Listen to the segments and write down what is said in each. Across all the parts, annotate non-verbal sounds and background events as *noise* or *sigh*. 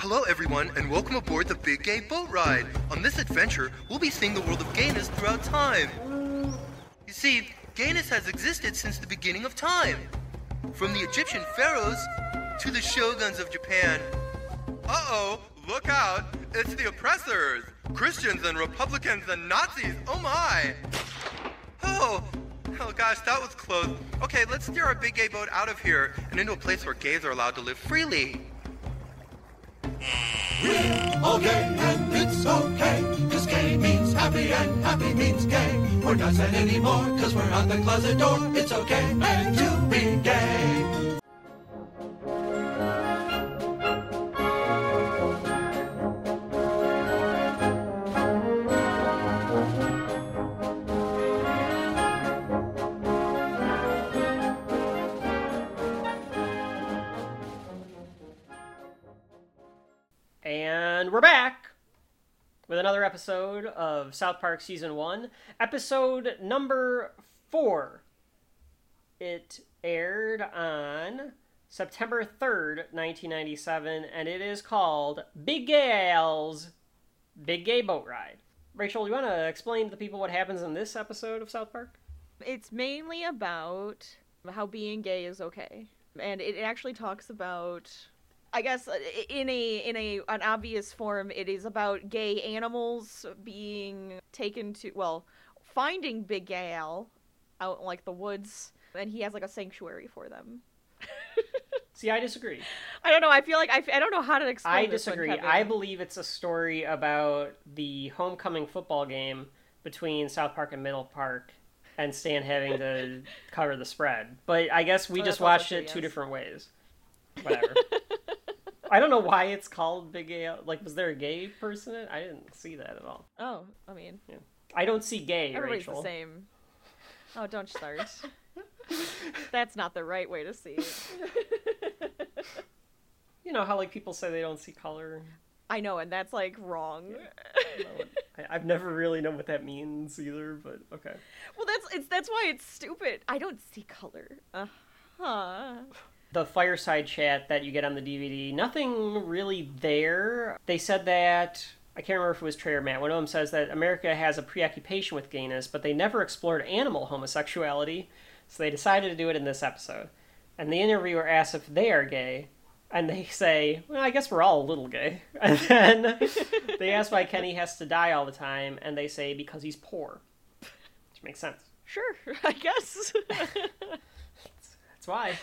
Hello, everyone, and welcome aboard the Big Gay Boat Ride. On this adventure, we'll be seeing the world of gayness throughout time. You see, gayness has existed since the beginning of time. From the Egyptian pharaohs to the shoguns of Japan. Uh oh, look out! It's the oppressors! Christians and Republicans and Nazis, oh my! Oh, oh gosh, that was close. Okay, let's steer our big gay boat out of here and into a place where gays are allowed to live freely. We're all gay and it's okay. Cause gay means happy and happy means gay. We're not sad anymore cause we're on the closet door. It's okay and to be gay. And we're back with another episode of South Park Season 1, episode number 4. It aired on September 3rd, 1997, and it is called Big Gay's Big Gay Boat Ride. Rachel, you want to explain to the people what happens in this episode of South Park? It's mainly about how being gay is okay. And it actually talks about I guess uh, in a in a an obvious form it is about gay animals being taken to well finding Big Gay Al out in like the woods and he has like a sanctuary for them. *laughs* See, I disagree. I don't know. I feel like I, I don't know how to explain. I one, disagree. Kevin. I believe it's a story about the homecoming football game between South Park and Middle Park, and Stan having to *laughs* cover the spread. But I guess we Oh, just watched true, it two different ways. *laughs* Whatever. I don't know why it's called Big Gay. Like, was there a gay person? in it? I didn't see that at all. Oh, I mean, yeah. I don't see gay, everybody's Rachel. the same. Oh, don't start. That's not the right way to see it. *laughs* You know how like people say they don't see color. I know, and that's like wrong. I, I've never really known what that means either. But okay. Well, that's it's that's why it's stupid. I don't see color. Uh huh. The fireside chat that you get on the DVD, nothing really there. They said that I can't remember if it was Trey or Matt. One of them says that America has a preoccupation with gayness, but they never explored animal homosexuality, so they decided to do it in this episode. And the interviewer asks if they are gay, and they say, "Well, I guess we're all a little gay." *laughs* And then they ask why Kenny has to die all the time, and they say because he's poor, which makes sense. Sure, *laughs* I guess. *laughs* That's why.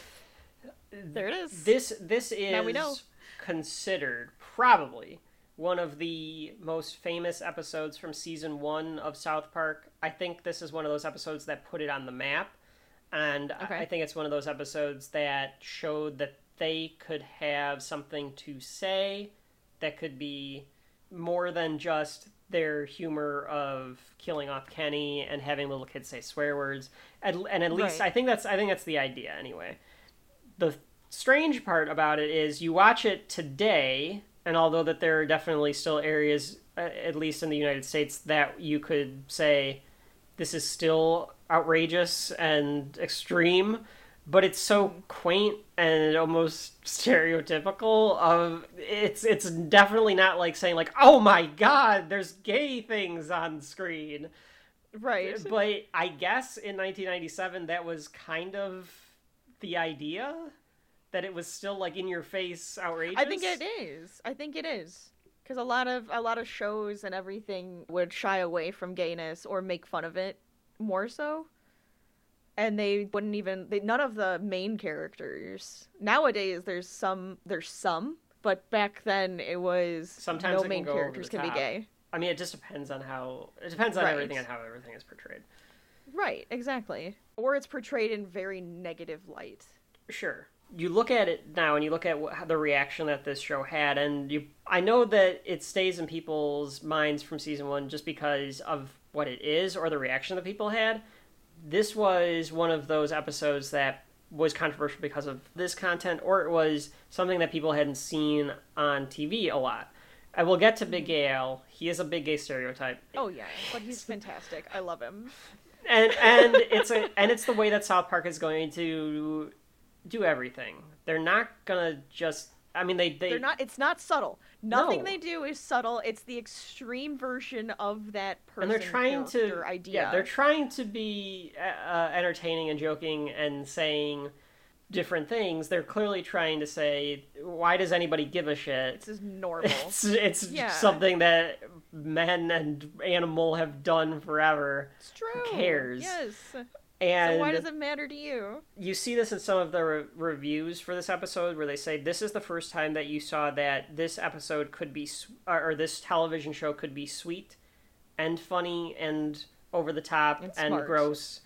There it is. This this is Now we know. considered probably one of the most famous episodes from season one of South Park. I think this is one of those episodes that put it on the map, and I- Okay. I think it's one of those episodes that showed that they could have something to say that could be more than just their humor of killing off Kenny and having little kids say swear words. And, and at least Right. I think that's I think that's the idea anyway the strange part about it is you watch it today and although that there are definitely still areas uh, at least in the united states that you could say this is still outrageous and extreme but it's so quaint and almost *laughs* stereotypical of it's it's definitely not like saying like oh my god there's gay things on screen right. but I guess in 1997 that was kind of the idea that it was still like in your face outrageous. I think it is. I think it is. Because a lot of a lot of shows and everything would shy away from gayness or make fun of it more so, and they wouldn't even. They, none of the main characters nowadays. There's some. There's some, but back then it was Sometimes no can main characters can be gay. I mean, it just depends on how it depends on Right. everything and how everything is portrayed. Right. Exactly. Or it's portrayed in very negative light. Sure. You look at it now, and you look at what, the reaction that this show had, and you. I know that it stays in people's minds from season one just because of what it is or the reaction that people had. This was one of those episodes that was controversial because of this content, or it was something that people hadn't seen on TV a lot. I will get to Big Gay Al. He is a big gay stereotype. Oh yeah, but he's fantastic. I love him. And and it's a and it's the way that South Park is going to do everything. They're not gonna just I mean, they they They're not. It's not subtle. Nothing No. they do is subtle. It's the extreme version of that person. and they're trying to idea. yeah they're trying to be uh, entertaining and joking and saying different things they're clearly trying to say why does anybody give a shit This is normal. *laughs* it's it's Yeah. something that men and animal have done forever It's true. cares? Yes. and so why does it matter to you? you see this in some of the re- reviews for this episode where they say this is the first time that you saw that this episode could be s- or, or this television show could be sweet and funny and over the top And and, gross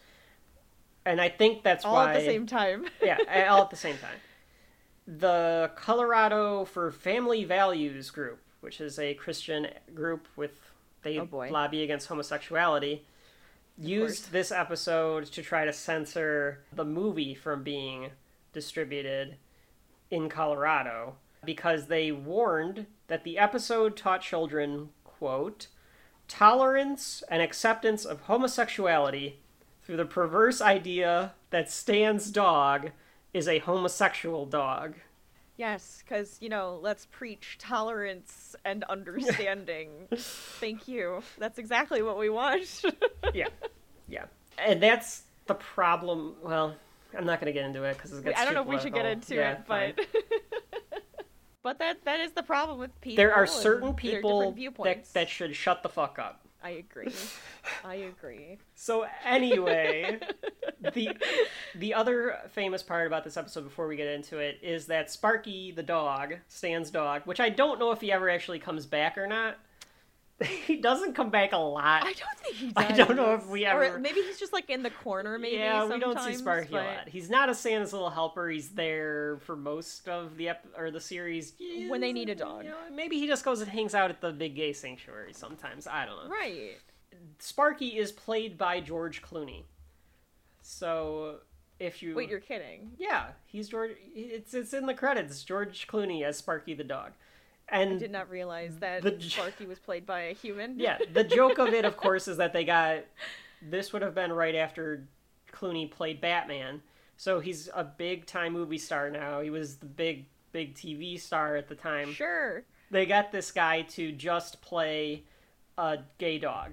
and i think that's All why at the same time. *laughs* yeah all at the same time *laughs* the colorado for family values group which is a christian group with they Oh, boy. lobby against homosexuality used course. this episode to try to censor the movie from being distributed in Colorado because they warned that the episode taught children, quote, tolerance and acceptance of homosexuality through the perverse idea that Stan's dog is a homosexual dog. Yes, because, you know, let's preach tolerance and understanding. *laughs* Thank you. That's exactly what we want. *laughs* Yeah. Yeah. And that's the problem. Well, I'm not going to get into it because it gets I don't know if we should get into Yeah, it, but. *laughs* But that that is the problem with people. there are certain people that, that should shut the fuck up. I agree. I agree. So anyway, *laughs* the the other famous part about this episode before we get into it is that Sparky the dog, Stan's dog, which I don't know if he ever actually comes back or not. *laughs* he doesn't come back a lot. I don't think he does. *laughs* I don't know if we Or ever- maybe he's just like in the corner. Maybe. yeah, we don't see Sparky but a lot. He's not a Santa's little helper. He's there for most of the ep- or the series. When they need a dog. You know, maybe he just goes and hangs out at the big gay sanctuary sometimes. I don't know. Right. Sparky is played by George Clooney. So if you Wait, you're kidding. yeah, he's George. It's it's in the credits. George Clooney as Sparky the dog, and I did not realize that The Sparky was played by a human. yeah, the joke of it, of *laughs* course, is that they got this would have been right after Clooney played Batman, so he's a big time movie star now. He was the big big TV star at the time. Sure. They got this guy to just play a gay dog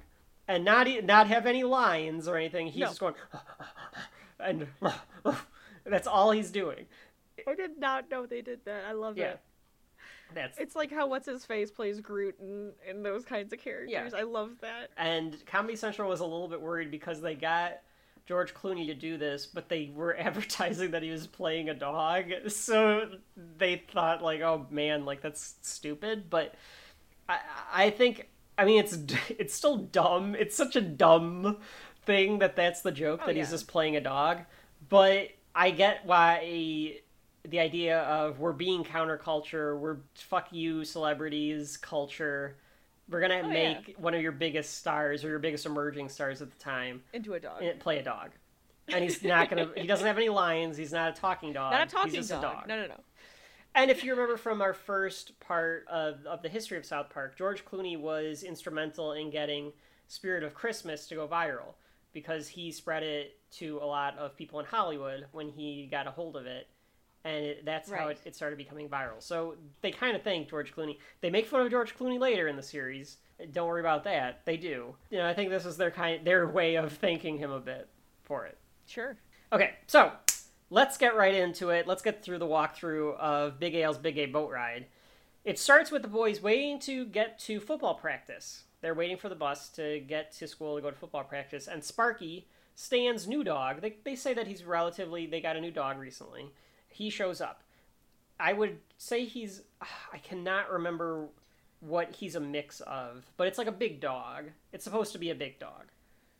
and not not have any lines or anything. He's No. just going *laughs* and *laughs* that's all he's doing. I did not know they did that. I love Yeah. it. That's It's like how what's his face plays Groot and, and those kinds of characters. I love that. and Comedy Central was a little bit worried because they got George Clooney to do this, but they were *laughs* advertising that he was playing a dog, *laughs* so they thought like, oh man, like that's stupid. But I, I think, I mean, it's *laughs* it's still dumb. It's such a dumb thing that that's the joke Oh, that he's just playing a dog. But I get why the idea of we're being counterculture, we're fuck you celebrities culture. We're gonna Oh, yeah. make one of your biggest stars or your biggest emerging stars at the time Into a dog. eh, play a dog, and he's not gonna. he doesn't have any lines. He's not a talking dog. Not a talking he's dog. a dog. No, no, no. And if you remember from our first part of, of the history of South Park, George Clooney was instrumental in getting Spirit of Christmas to go viral because he spread it to a lot of people in Hollywood when he got a hold of it. And it, that's how it, it started becoming viral. So they kind of thank George Clooney. They make fun of George Clooney later in the series. Don't worry about that. They do. You know, I think this is their kind their *laughs* way of thanking him a bit for it. Sure. Okay, so let's get right into it. Let's get through the walkthrough of Big Al's Big A boat ride. It starts with the boys waiting to get to football practice. They're waiting for the bus to get to school to go to football practice, and Sparky, Stan's new dog, they, they say that he's relatively, they got a new dog recently. He shows up. I would say he's, I cannot remember what he's a mix of, but it's like a big dog. It's supposed to be a big dog.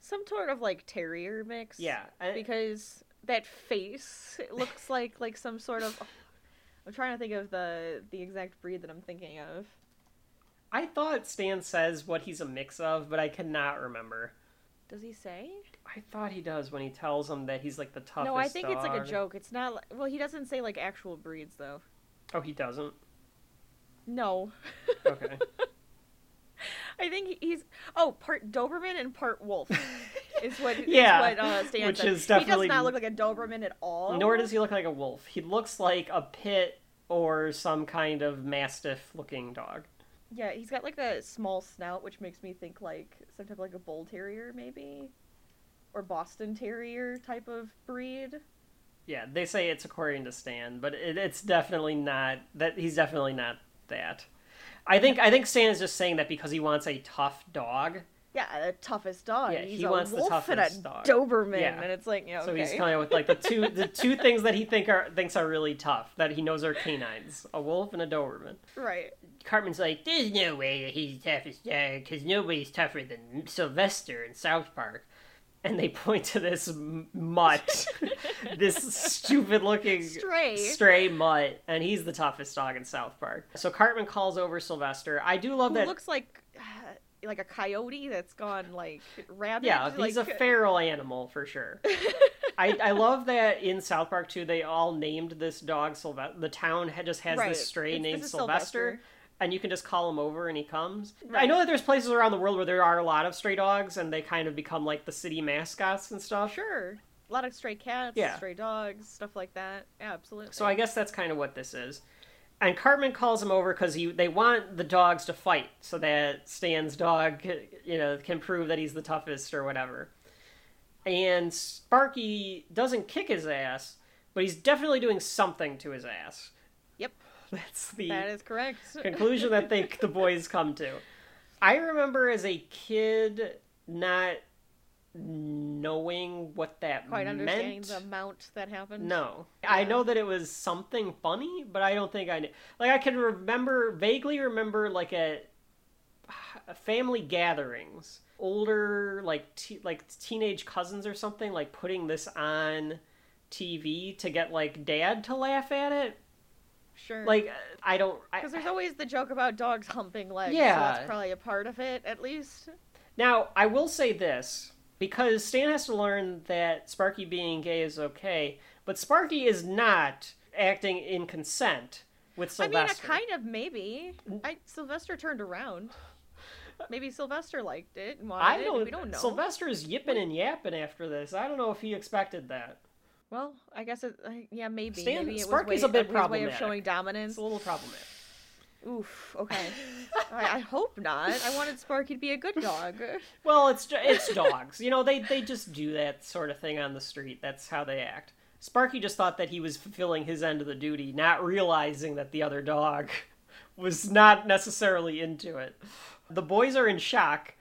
Some sort of like terrier mix. Yeah. I- Because that face it looks *laughs* like like some sort of. I'm trying to think of the the exact breed that I'm thinking of. I thought Stan says what he's a mix of, but I cannot remember. Does he say? I thought he does when he tells him that he's like the toughest. no, I think it's like a dog. joke. It's not. Like, well, he doesn't say like actual breeds though. Oh, he doesn't. No. Okay. *laughs* I think he's oh part Doberman and part wolf *laughs* is what is Yeah, what uh, Stan which said. is definitely- He does not look like a Doberman at all. Nor does he look like a wolf. He looks like a pit or some kind of mastiff looking dog. Yeah, he's got like a small snout, which makes me think like some type of like a bull terrier, maybe, or Boston Terrier type of breed. Yeah, they say it's according to Stan, but it, it's definitely not that. He's definitely not that. I think I think Stan is just saying that because he wants a tough dog. Yeah, the toughest dog. Yeah, he's he a wants the wolf and a toughest dog. Doberman, Yeah. and it's like, yeah, okay. So he's coming up with like the two the *laughs* two things that he think are thinks are really tough that he knows are canines: a wolf and a Doberman. right. Cartman's like, "There's no way that he's the toughest dog uh, because nobody's tougher than Sylvester in South Park." And they point to this mutt, *laughs* this stupid-looking Stray. stray mutt, and he's the toughest dog in South Park. So Cartman calls over Sylvester. I do love Who that. looks like *sighs* like a coyote that's gone like rabid. yeah, like, he's a feral animal for sure. *laughs* I, I love that in South Park too. They all named this dog Sylvester. The town had, just has Right. this stray It's- named Sylvester, Sylvester. And you can just call him over and he comes. I know that there's places around the world where there are a lot of stray dogs, and they kind of become like the city mascots and stuff. Sure. A lot of stray cats, Yeah. stray dogs, stuff like that. Yeah, absolutely. So I guess that's kind of what this is. And Cartman calls him over because they want the dogs to fight so that Stan's dog, you know, can prove that he's the toughest or whatever. And Sparky doesn't kick his ass, but he's definitely doing something to his ass. *laughs* That's the that is correct. *laughs* conclusion that they the boys come to. I remember as a kid not knowing what that Quite understanding meant. the amount that happened. No. I know that it was something funny, but I don't think I knew. Like, I can remember, vaguely remember, like, a, a *sighs* family gatherings, older, like, te- like teenage cousins or something, like, putting this on TV to get, like, dad to laugh at it. Sure. Like, I don't. Because there's always the joke about dogs humping legs. so Yeah. that's probably a part of it, at least. Now, I will say this because Stan has to learn that Sparky being gay is okay, but Sparky is not acting in consent with Sylvester. I mean, a kind of maybe. I Sylvester turned around. *laughs* Maybe Sylvester liked it and wanted I don't. We don't know. Sylvester's yipping and yapping after this. I don't know if he expected that. Well, I guess it. Yeah, maybe. Stan- maybe it Sparky's was a way, bit his way of showing dominance. It's a little problematic. Oof. Okay. I, I hope not. I wanted Sparky to be a good dog. *laughs* Well, it's it's dogs. You know, they they just do that sort of thing on the street. That's how they act. Sparky just thought that he was fulfilling his end of the duty, not realizing that the other dog *laughs* was not necessarily into it. The boys are in shock,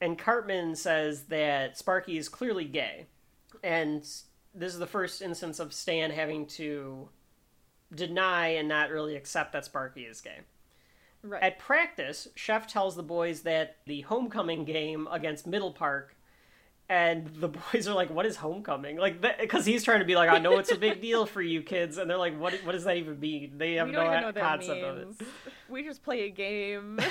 and Cartman says that Sparky is clearly gay. And this is the first instance of Stan having to deny and not really accept that Sparky is gay. Right. At practice, Chef tells the boys that the homecoming game against Middle Park, and the *laughs* boys are like, "What is homecoming?" Like, because he's trying to be like, "I know it's a big deal for you kids," and they're like, "What? What does that even mean?" They have no don't even know what that concept of it. *laughs* We just play a game. *laughs*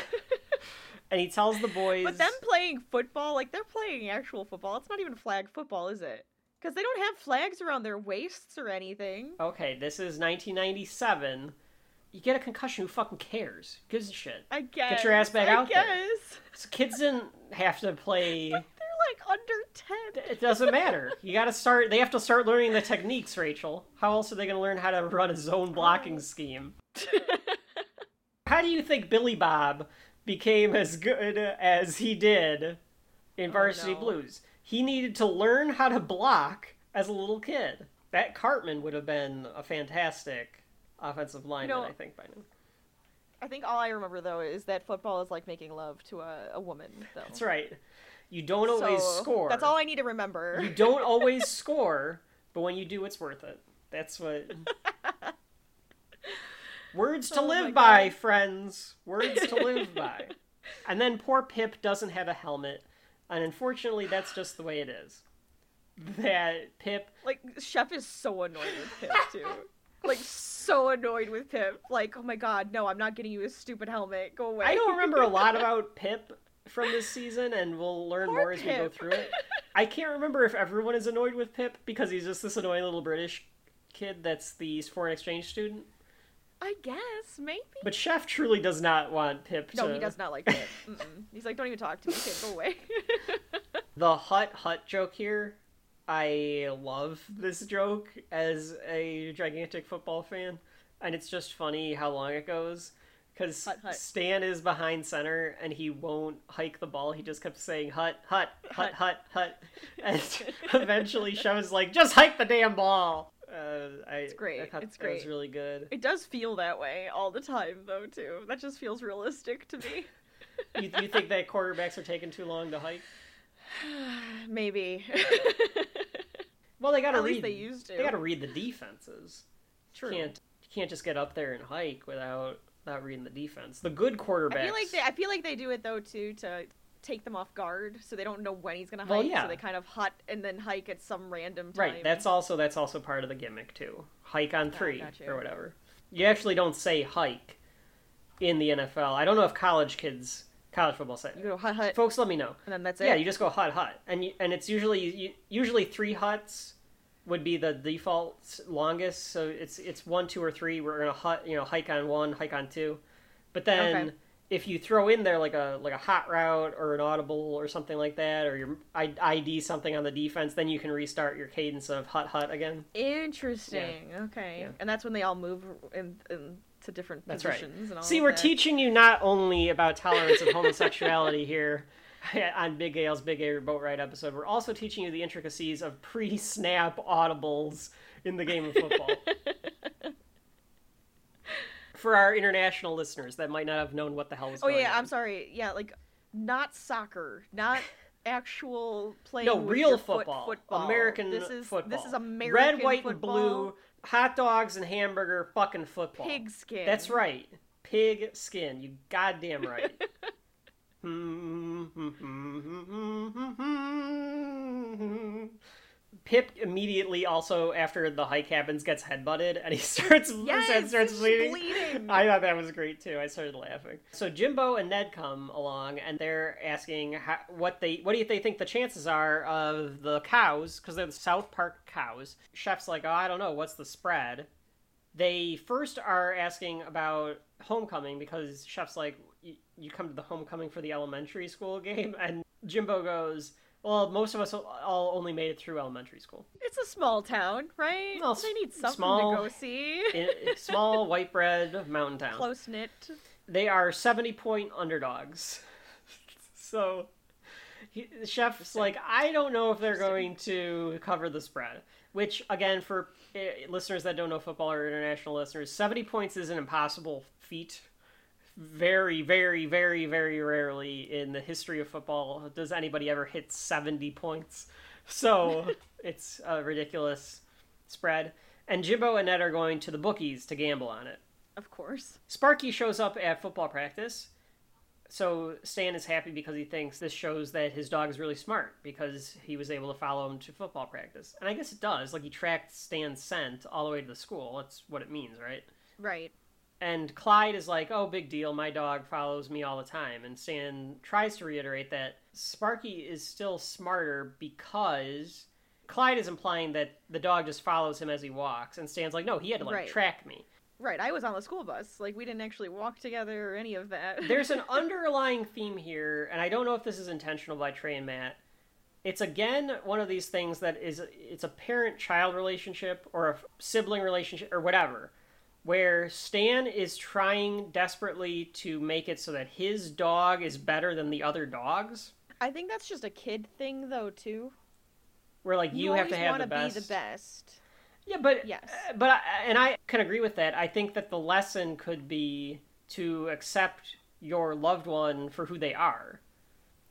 And he tells the boys, but them playing football, like they're playing actual football. It's not even flag football, is it? Because they don't have flags around their waists or anything. "Okay, this is 1997. You get a concussion. Who fucking cares? Who gives a shit?" I guess. Get your ass back I out there. So kids didn't have to play. *laughs* They're like under 10. It doesn't matter. You got to start. They have to start learning the techniques, Rachel. How else are they going to learn how to run a zone blocking *laughs* scheme? How do you think Billy Bob became as good as he did in oh, Varsity no. Blues? He needed to learn how to block as a little kid. That Cartman would have been a fantastic offensive lineman, know- I think, by now. I think all I remember though is that football is like making love to a, a woman. Though. That's right. You don't always So, score. That's all I need to remember. You don't always *laughs* score, but when you do, it's worth it. That's what. *laughs* Words to Oh live by, God. friends. Words to live by. *laughs* And then poor Pip doesn't have a helmet, and unfortunately, that's just the way it is. That Pip. Like Chef is so annoyed with Pip too. like so annoyed with Pip. Like, oh my god, no, I'm not getting you a stupid helmet. Go away. I don't remember a lot about *laughs* Pip from this season, and we'll learn Poor more as we go through it. I can't remember if everyone is annoyed with Pip because he's just this annoying little British kid that's the foreign exchange student. I guess maybe. But Chef truly does not want Pip to. no, he does not like *laughs* Pip. Mm-mm. He's like, don't even talk to me, kid. Go away. *laughs* The hut hut joke here, I love this joke as a gigantic football fan. and it's just funny how long it goes. Because Hut, hut. Stan is behind center and he won't hike the ball. He just kept saying hut, hut, hut, hut, hut. *laughs* And eventually Show's like, just hike the damn ball. Uh, I, it's great. I thought It's that was really good. It does feel that way all the time, though, too. That just feels realistic to me. *laughs* You, you think that quarterbacks are taking too long to hike? *sighs* Maybe. *laughs* Well, they got to read. they used to. They got to read the defenses. True. You can't you can't just get up there and hike without without reading the defense. The good quarterbacks. I feel like they. I feel like they do it though too to take them off guard, so they don't know when he's gonna hike. Well, yeah. So they kind of hut and then hike at some random time. right. That's also that's also part of the gimmick too. Hike on three or whatever. You actually don't say hike in the NFL. I don't know if college kids, college football say. you go hut hut, Folks, let me know. and then that's it. Yeah, you just go hut hut, and you, and it's usually you, usually three huts would be the default longest. So it's it's one, two, or three. We're gonna hut, you know, hike on one, hike on two, but then Okay. If you throw in there like a like a hot route or an audible or something like that, or your ID something on the defense, then you can restart your cadence of hut hut again. Interesting. Okay. Yeah. And that's when they all move in, in to different That's right. positions and all. See, we're that. teaching you not only about tolerance of homosexuality *laughs* here *laughs* on Big Gay Al's Big Gay Boat Ride episode, we're also teaching you the intricacies of pre-snap audibles in the game of football. *laughs* For our international listeners that might not have known what the hell was Oh going yeah, on. Oh yeah, I'm sorry. Yeah, like not soccer, not actual playing. No, real your foot- football. football. American This is football. this is American Red, white, football. and blue. Hot dogs and hamburger fucking football. Pig skin. That's right. Pig skin. You goddamn right. *laughs* Hmm, hmm, hmm, Pip immediately also after the hike happens gets headbutted and he *laughs* starts Yes, starts bleeding. bleeding. I thought that was great too. I started laughing. So Jimbo and Ned come along and they're asking how, what they what do they think the chances are of the cows because they're the South Park cows. Chef's like, oh, I don't know, what's the spread? They first are asking about homecoming because Chef's like, "Y- you come to the homecoming for the elementary school *laughs* game, and Jimbo goes, well, most of us all only made it through elementary school. It's a small town, right? Well, they need something small- to go see. In, small *laughs* white bread mountain town. Close knit. They are 70 point underdogs. *laughs* so he, the chef's like, I don't know if they're going to cover the spread. Which, again, for uh, listeners that don't know football or international listeners, 70 points is an impossible feat. Very, very, very, very rarely in the history of football does anybody ever hit 70 points. So *laughs* it's a ridiculous spread. And Jimbo and Ned are going to the bookies to gamble on it. Of course. Sparky shows up at football practice. So Stan is happy because he thinks this shows that his dog is really smart because he was able to follow him to football practice. And I guess it does. Like he tracked Stan's scent all the way to the school. That's what it means, right? Right. And Clyde is like, "Oh, big deal. My dog follows me all the time." And Stan tries to reiterate that Sparky is still smarter because Clyde is implying that the dog just follows him as he walks, and Stan's like, "No, he had to like Right. track me." Right. I was on the school bus. Like we didn't actually walk together or any of that. *laughs* there's an underlying theme here, and I don't know if this is intentional by Trey and Matt. It's again one of these things that is it's a parent-child relationship or a sibling relationship or whatever, where Stan is trying desperately to make it so that his dog is better than the other dogs. I think that's just a kid thing though too. Where like you, have to have the best. be the best. Yeah, but Yes. uh, but I, and I can agree with that. I think that the lesson could be to accept your loved one for who they are.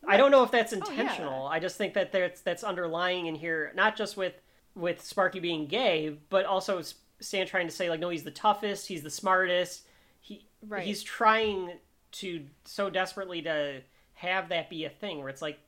I don't know if that's Oh, yeah. intentional. I just think that that's that's underlying in here, not just with with Sparky being gay, but also Stan trying to say like, no, he's the toughest, he's the smartest. He Right. he's trying to so desperately to have that be a thing where it's like,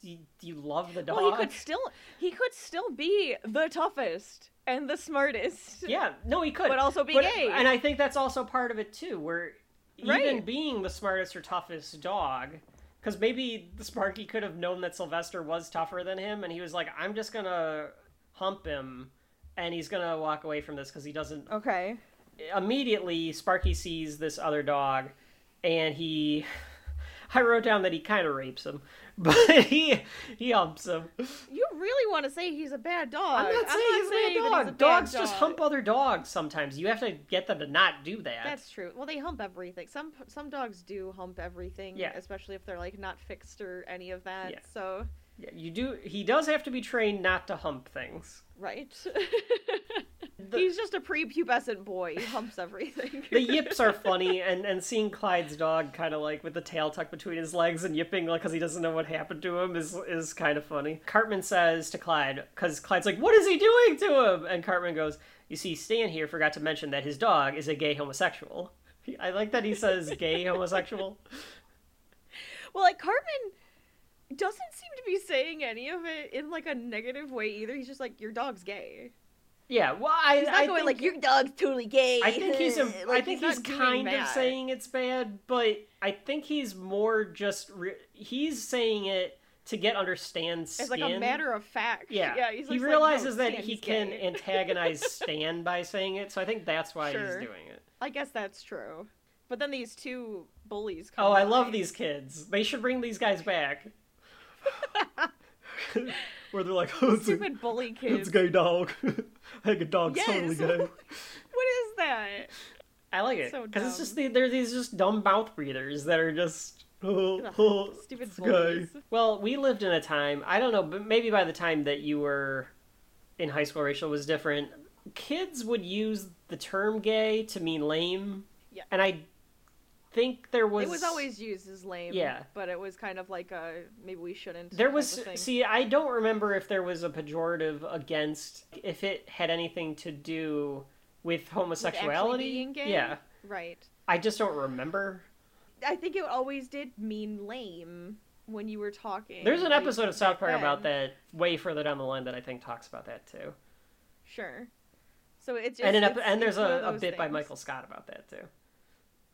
do you, do you love the dog? Well, he could still he could still be the toughest and the smartest. Yeah, no, he could, But also be gay. And I think that's also part of it too, where even Right. being the smartest or toughest dog, because maybe the Sparky could have known that Sylvester was tougher than him, and he was like, "I'm just gonna hump him," and he's gonna walk away from this because he doesn't. Okay. Immediately, Sparky sees this other dog, and he. *laughs* I wrote down that he kind of rapes him, *laughs* but he he humps him. You really want to say he's a bad dog? I'm not saying he's a bad saying that dog. he's a bad Dogs just dog. hump other dogs sometimes. You have to get them to not do that. That's true. Well, they hump everything. Some some dogs do hump everything. Yeah. Especially if they're like not fixed or any of that. Yeah. So Yeah, you do. He does have to be trained not to hump things. Right. *laughs* He's just a prepubescent boy. He humps everything. The yips are *laughs* funny, and and seeing Clyde's dog kind of like with the tail tucked between his legs and yipping like because he doesn't know what happened to him is is kind of funny. Cartman says to Clyde because Clyde's like, "What is he doing to him?" And Cartman goes, "You see, Stan here forgot to mention that his dog is a gay homosexual." *laughs* I like that he says gay homosexual. well, like Cartman doesn't seem to be saying any of it in like a negative way either. He's just like your dog's gay. Yeah, well, I, He's not I going think, like your dog's totally gay. I think he's a, *laughs* I Like, think not he's, doing kind of saying it's bad, but I think he's more just re- he's saying it to get understand It's like a matter of fact. Yeah, yeah. He's he just like, realizes no, that Stan, he can gay. antagonize *laughs* Stan by saying it, so I think that's why Sure. he's doing it. I guess that's true. But then these two bullies oh, come Oh, I love these kids. They should bring these guys back. *laughs* Where they're like, oh, *laughs* it's a, stupid bully *laughs* it's kids. a gay dog. I think a dog's Yes. totally gay. what is that? I like it So because it's just the, they're these just dumb mouth breathers that are just oh, oh, Stupid it's gay. Well, we lived in a time I don't know, but maybe by the time that you were in high school, Rachel was different. Kids would use the term "gay" to mean lame, Yeah. and I think there was It was always used as lame. Yeah. But it was kind of like a maybe we shouldn't. There was see, I don't remember if there was a pejorative against if it had anything to do with With homosexuality. gay? Yeah, Right. I just don't remember. I think it always did mean lame when you were talking. There's an episode of South Park about that way further down the line that I think talks about that too. Sure. So it's just, and an ep- and there's a, a bit by. Michael Scott about that too.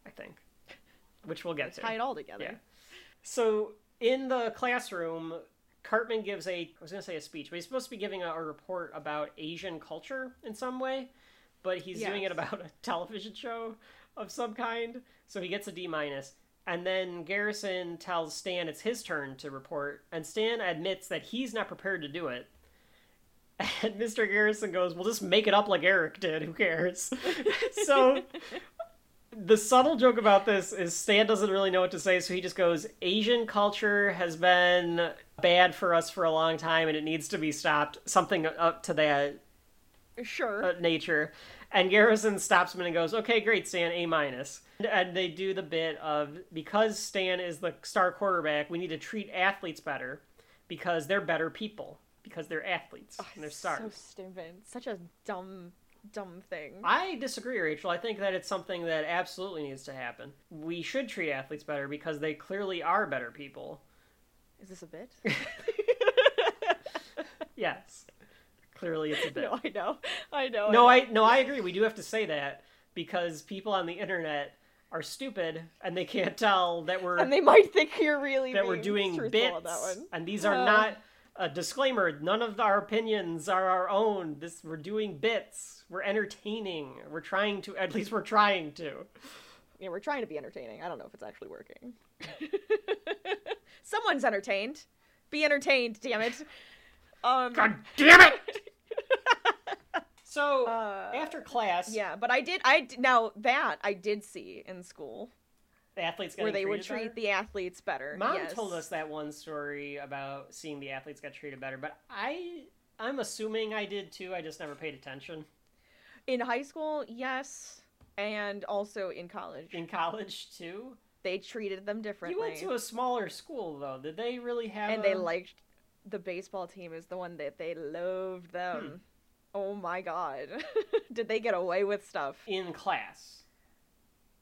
I think, which we'll get to. Tie it all together. Yeah. So in the classroom, Cartman gives a I was going to say a speech, but he's supposed to be giving a, a report about Asian culture in some way, but he's doing it about *laughs* a television show of some kind. So he gets a D minus. And then Garrison tells Stan it's his turn to report, and Stan admits that he's not prepared to do it. *laughs* And Mr. Garrison goes, "Well, just make it up like Eric did. Who cares?" *laughs* so the subtle joke about this is Stan doesn't really know what to say, so he just goes, Asian culture has been bad for us for a long time and it needs to be stopped. Something up to that Sure. uh, nature. And Garrison stops him and goes, Okay, great, Stan, A minus. And they do the bit of because Stan is the star quarterback, we need to treat athletes better because they're better people. Because they're athletes and they're stars. So stupid. Such a dumb, dumb thing. I disagree, Rachel. I think that it's something that absolutely needs to happen. We should treat athletes better because they clearly are better people. Is this a bit? *laughs* *laughs* Yes. Clearly it's a bit. no, I know. I know. No, I no, I agree. We do have to say that because people on the internet are stupid and they can't tell that we're And they might think you're really that we're doing bits. on that one. And these are Uh. not a disclaimer. None of our opinions are our own. This we're doing bits. We're entertaining. We're trying to at least we're trying to. Yeah, we're trying to be entertaining. I don't know if it's actually working. *laughs* Someone's entertained. Be entertained, damn it. Um, God damn it! *laughs* so Uh, after class, yeah, but I did. i now that I did see in school the athletes where they would treat better. the athletes better. Mom yes. told us that one story about seeing the athletes get treated better, but I I'm assuming I did too. I just never paid attention. in high school, yes, and also in college, In college too. they treated them differently. You went to a smaller school though. Did they really have? and they liked the baseball team is the one that they loved them. Hmm. Oh my god. *laughs* Did they get away with stuff? in class.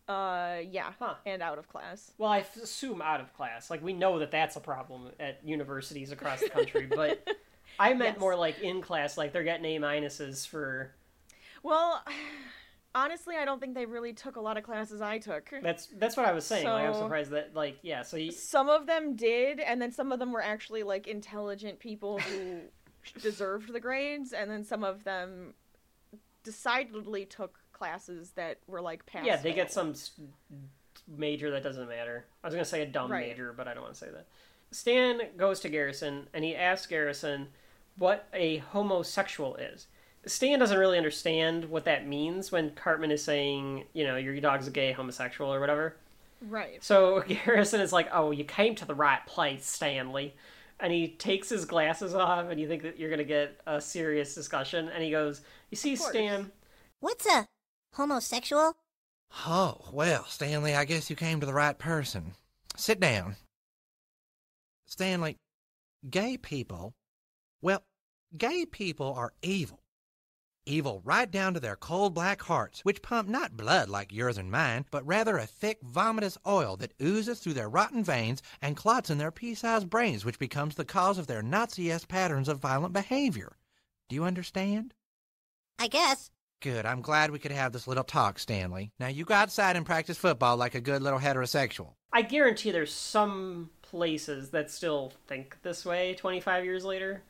Uh yeah, Huh. and out of class. Well, I assume out of class. Like we know that that's a problem at universities across the country, but *laughs* I meant Yes. more like in class. Like they're getting A minuses for Well, honestly, I don't think they really took a lot of classes I took. that's that's what I was saying. like I'm surprised that like yeah. So you, Some of them did, and then some of them were actually like intelligent people who *laughs* deserved the grades, and then some of them decidedly took classes that were like pass. yeah, they get some major that doesn't matter. I was gonna say a dumb Right. major, but I don't want to say that. Stan goes to Garrison and he asks Garrison what a homosexual is. Stan doesn't really understand what that means when Cartman is saying, you know, your dog's a gay homosexual or whatever. Right. So *laughs* Garrison is like, "Oh, you came to the right place, Stanley." And he takes his glasses off, and you think that you're gonna get a serious discussion. And he goes, "You see. Stan, What's a homosexual? Oh, well, Stanley, I guess you came to the right person. Sit down. Stanley, gay people, well, gay people are evil. Evil right down to their cold black hearts, which pump not blood like yours and mine, but rather a thick, vomitous oil that oozes through their rotten veins and clots in their pea-sized brains, which becomes the cause of their Nazi-esque patterns of violent behavior. Do you understand? I guess. Good. I'm glad we could have this little talk, Stanley. Now you go outside and practice football like a good little heterosexual. I guarantee there's some places that still think this way 25 years later.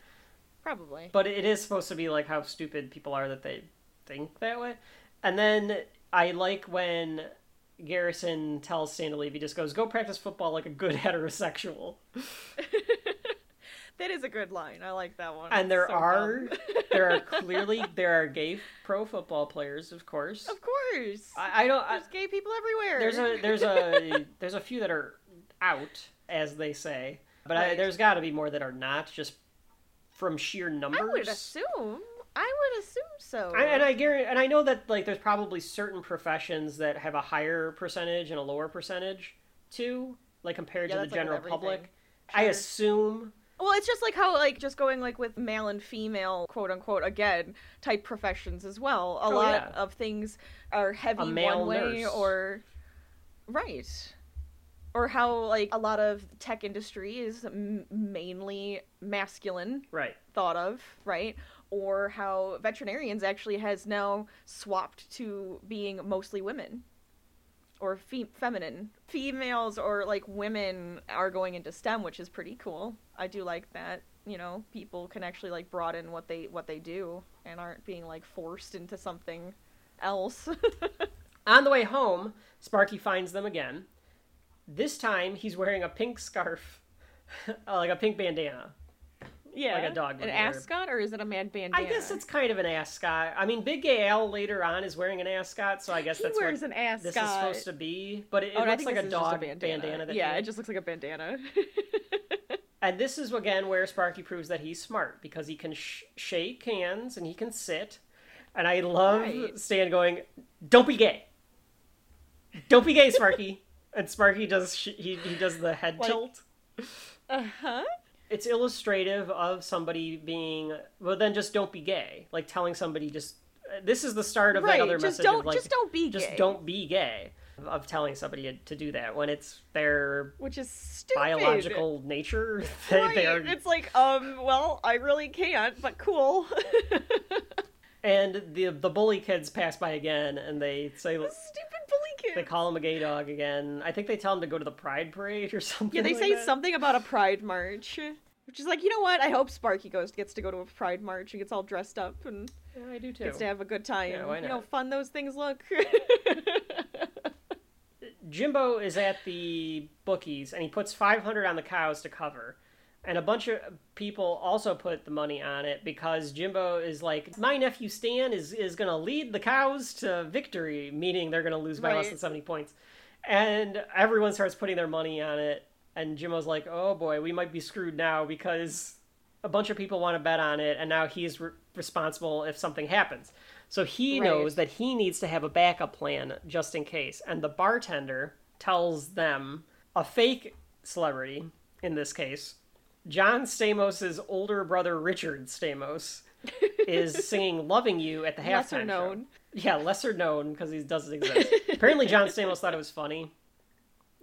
Probably. But it is supposed to be like how stupid people are that they think that way. And then I like when Garrison tells Stanley. He just goes, "Go practice football like a good *laughs* heterosexual." *laughs* That is a good line. I like that one. And there So are *laughs* there are *laughs* clearly there are gay pro football players, of course. of course. I, I don't. I, There's gay people everywhere. there's a there's a *laughs* there's a few that are out, as they say, but I, there's got to be more that are not, just from sheer numbers. I would assume. I would assume so. I, and I guarantee, and I know that like there's probably certain professions that have a higher percentage and a lower percentage too, like compared Yeah, to the that's like with general public. I assume. Well, it's just like how like just going like with male and female quote unquote again type professions as well. A Oh, lot yeah. of things are heavy male one way nurse. or right. Or how like a lot of tech industry is m- mainly masculine Right. thought of, right? Or how veterinarians actually has now swapped to being mostly women or fe- feminine. Females or like women are going into STEM, which is pretty cool. I do like that. You know, people can actually like broaden what they what they do and aren't being like forced into something else. *laughs* On the way home, Sparky finds them again. This time, he's wearing a pink scarf, *laughs* like a pink bandana. Yeah, Like a dog An ascot, or is it a man bandana? I guess it's kind of an ascot. I mean, Big Gay Al later on is wearing an ascot, so I guess He that's wears what an ascot. this is supposed to be. But it, it Oh, looks like a this is just dog bandana. bandana. that yeah, it just looks like a bandana. *laughs* And this is again where Sparky proves that he's smart because he can sh- shake hands and he can sit. And I love Right. Stan going, "Don't be gay, don't be gay, Sparky." *laughs* and Sparky does sh- he he does the head Like- tilt. uh huh. It's illustrative of somebody being well. Then just don't be gay, like telling somebody just. This is the start of Right, that other just message don't- of like just don't be just gay. don't be gay of telling somebody to do that when it's their Which is stupid. biological nature. *laughs* They, Right. they are It's like, um, well, I really can't, but cool. *laughs* And the the bully kids pass by again, and they say Stupid bully kids. they call him a gay dog again. I think they tell him to go to the Pride Parade or *laughs* something. yeah, they like say that. something about a pride march, which is like, you know what? I hope Sparky goes gets to go to a pride march and gets all dressed up and Yeah, I do too. gets to have a good time. Yeah, why You know, fun those things look. *laughs* Jimbo is at the bookies, and he puts five hundred on the cows to cover. And a bunch of people also put the money on it because Jimbo is like, my nephew Stan is, is going to lead the cows to victory, meaning they're going to lose by less than 70 points. And everyone starts putting their money on it. And Jimbo's like, oh boy, we might be screwed now because a bunch of people want to bet on it, and now he's re- responsible if something happens. So he Right. knows that he needs to have a backup plan just in case. And the bartender tells them a fake celebrity, in this case, John Stamos' older brother Richard Stamos, is *laughs* singing "Loving You" at the halftime Lesser show. Yeah, lesser known because he doesn't exist. Apparently, John Stamos thought it was funny.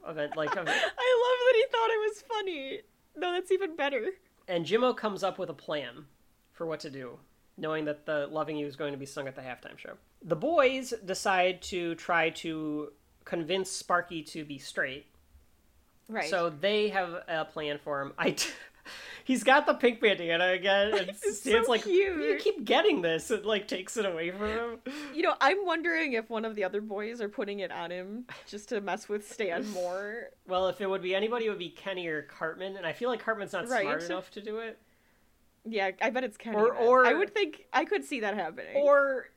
It, like, of it. *laughs* I love that he thought it was funny. No, that's even better. and Jimbo comes up with a plan for what to do, knowing that the "Loving You" is going to be sung at the halftime show. The boys decide to try to convince Sparky to be straight. Right. So they have a plan for him. I, *laughs* he's got the pink bandana again, and *laughs* It's Stan's so like, "You keep getting this," and like takes it away from him. You know, I'm wondering if one of the other boys are putting it on him just to mess with Stan *laughs* more. Well, if it would be anybody, it would be Kenny or Cartman, and I feel like Cartman's not Right. smart enough to do it. Yeah, I bet it's Kenny. Or- or- I would think I could see that happening. Or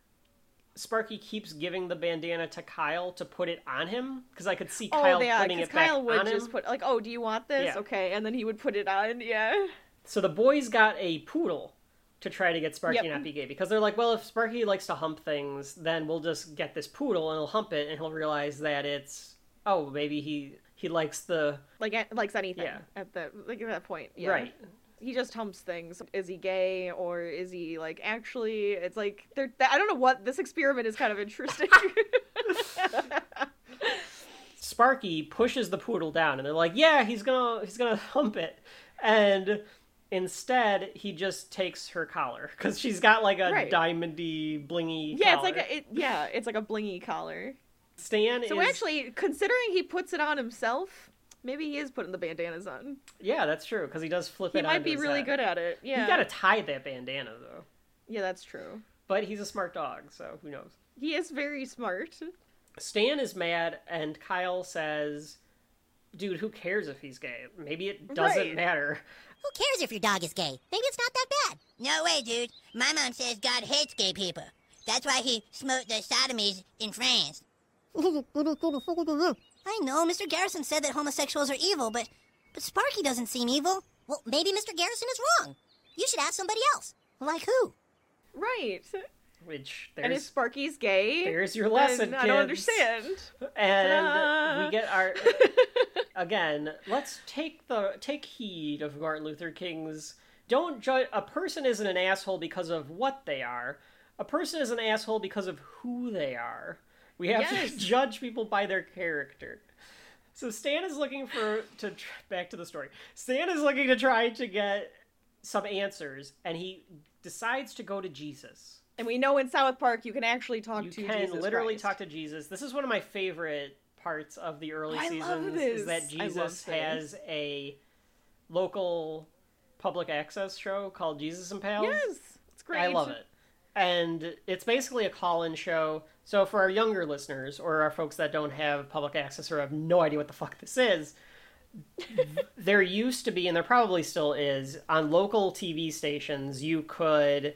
Sparky keeps giving the bandana to Kyle to put it on him because I could see oh, Kyle oh yeah, putting it back Kyle would on just him. put like, "Oh, do you want this?" Yeah. Okay, and then he would put it on. Yeah. So the boys got a poodle to try to get Sparky Yep. not be gay because they're like, well, if Sparky likes to hump things, then we'll just get this poodle and he'll hump it and he'll realize that it's oh maybe he he likes the Like likes anything Yeah. at the like at that point. Yeah. right. He just humps things. Is he gay or is he like actually? It's like they're. I don't know what this experiment is kind of interesting. *laughs* Sparky pushes the poodle down, and they're like, "Yeah, he's gonna he's gonna hump it," and instead he just takes her collar because she's got like a Right. diamondy, blingy. yeah, it's like a it, yeah, it's like a blingy collar. Stan So is actually, considering he puts it on himself, maybe he is putting the bandanas on. yeah, that's true because he does flip He it. might onto be really head. good at it. Yeah. You gotta tie that bandana though, Yeah, that's true. but he's a smart dog, so who knows? He is very smart. Stan is mad, and Kyle says, "Dude, who cares if he's gay? Maybe it doesn't Right. matter." Who cares if your dog is gay? Maybe it's not that bad. No way, dude. My mom says God hates gay people. That's why he smote the sodomies in France. *laughs* I know, Mr. Garrison said that homosexuals are evil, but but Sparky doesn't seem evil. Well, maybe Mr. Garrison is wrong. You should ask somebody else. Like who? Right. Which and if Sparky's gay, there's your lesson, then I don't understand. and Ta-da. we get our *laughs* again. Let's take the take heed of Martin Luther King's. Don't judge. A person isn't an asshole because of what they are. A person is an asshole because of who they are. We have Yes. to judge people by their character. So Stan is looking for to back to the story. Stan is looking to try to get some answers, and he decides to go to Jesus. And we know in South Park you can actually talk You to You can Jesus literally Christ. talk to Jesus. This is one of my favorite parts of the early I love seasons this. is that I love Jesus has a local public access show called Jesus and Pals. Yes, it's great. I love it. And it's basically a call-in show. So for our younger listeners or our folks that don't have public access or have no idea what the fuck this is, there used to be and there probably still is on local TV stations you could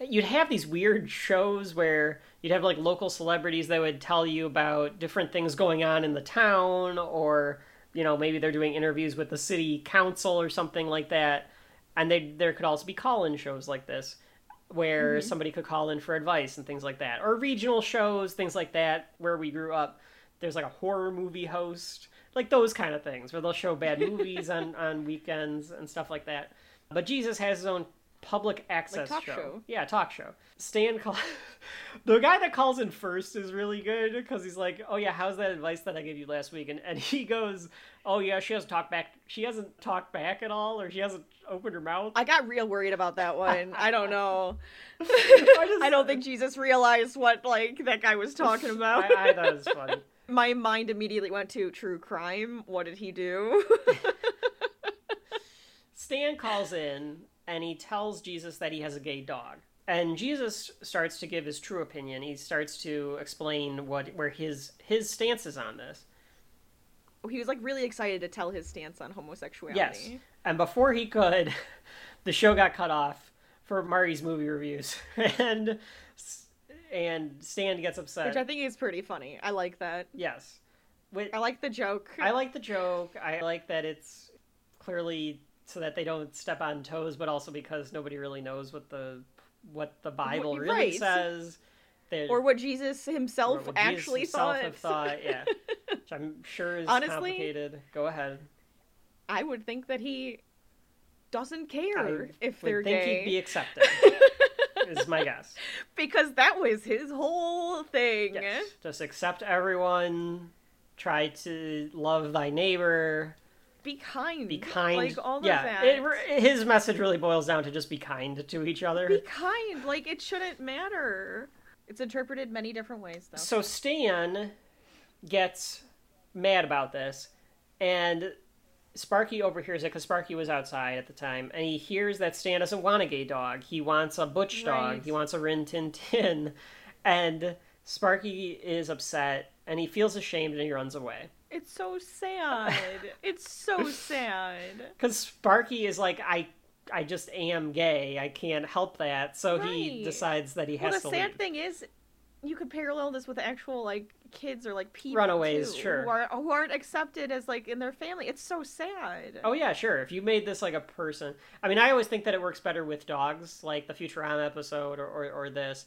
you'd have these weird shows where you'd have like local celebrities that would tell you about different things going on in the town or you know maybe they're doing interviews with the city council or something like that. And they there could also be call-in shows like this where mm-hmm. somebody could call in for advice and things like that or regional shows things like that where we grew up there's like a horror movie host like those kind of things where they'll show bad *laughs* movies on on weekends and stuff like that. But jesus has his own public access talk show. yeah talk show stan call *laughs* the guy that calls in first is really good because he's like oh yeah how's that advice that i gave you last week and, and he goes oh yeah she hasn't talked back she hasn't talked back at all or she hasn't opened her mouth I got real worried about that one. I don't know. *laughs* I, just- I don't think Jesus realized what like that guy was talking *laughs* about. I, I thought it was funny My mind immediately went to true crime. What did he do? Stan calls in and he tells Jesus that he has a gay dog. And Jesus starts to give his true opinion. He starts to explain what where his his stance is on this. he was like really excited to tell his stance on homosexuality. Yes. And before he could, *laughs* the show got cut off for Mari's movie reviews. *laughs* and and Stan gets upset. Which I think is pretty funny. I like that. yes. Wait, I like the joke. I like the joke. I like that it's clearly so that they don't step on toes, but also because nobody really knows what the what the Bible really right. says. Or what Jesus himself what Jesus actually himself thought. thought. Yeah, *laughs* which I'm sure is Honestly, complicated. Go ahead. I would think that he doesn't care I if they're think gay he'd be accepted. *laughs* is my guess. because that was his whole thing. Yes. Just accept everyone. Try to love thy neighbor. Be kind. Be kind. Like all of yeah, that. it his message really boils down to just be kind to each other. Be kind. Like it shouldn't matter. It's interpreted many different ways, though. So Stan gets mad about this, and Sparky overhears it because Sparky was outside at the time, and he hears that Stan doesn't want a gay dog. He wants a butch dog. Right. He wants a Rin Tin Tin, and Sparky is upset and he feels ashamed and he runs away. It's so sad. it's so sad. *laughs* Because Sparky is like, I, I just am gay. I can't help that. So he decides that he has Well, the to sad leave. thing is, you could parallel this with actual like kids or like people Runaways, too, sure. who, are, who aren't accepted as like in their family. It's so sad. Oh yeah, sure. If you made this like a person, I mean, I always think that it works better with dogs, like the Futurama episode or or, or this,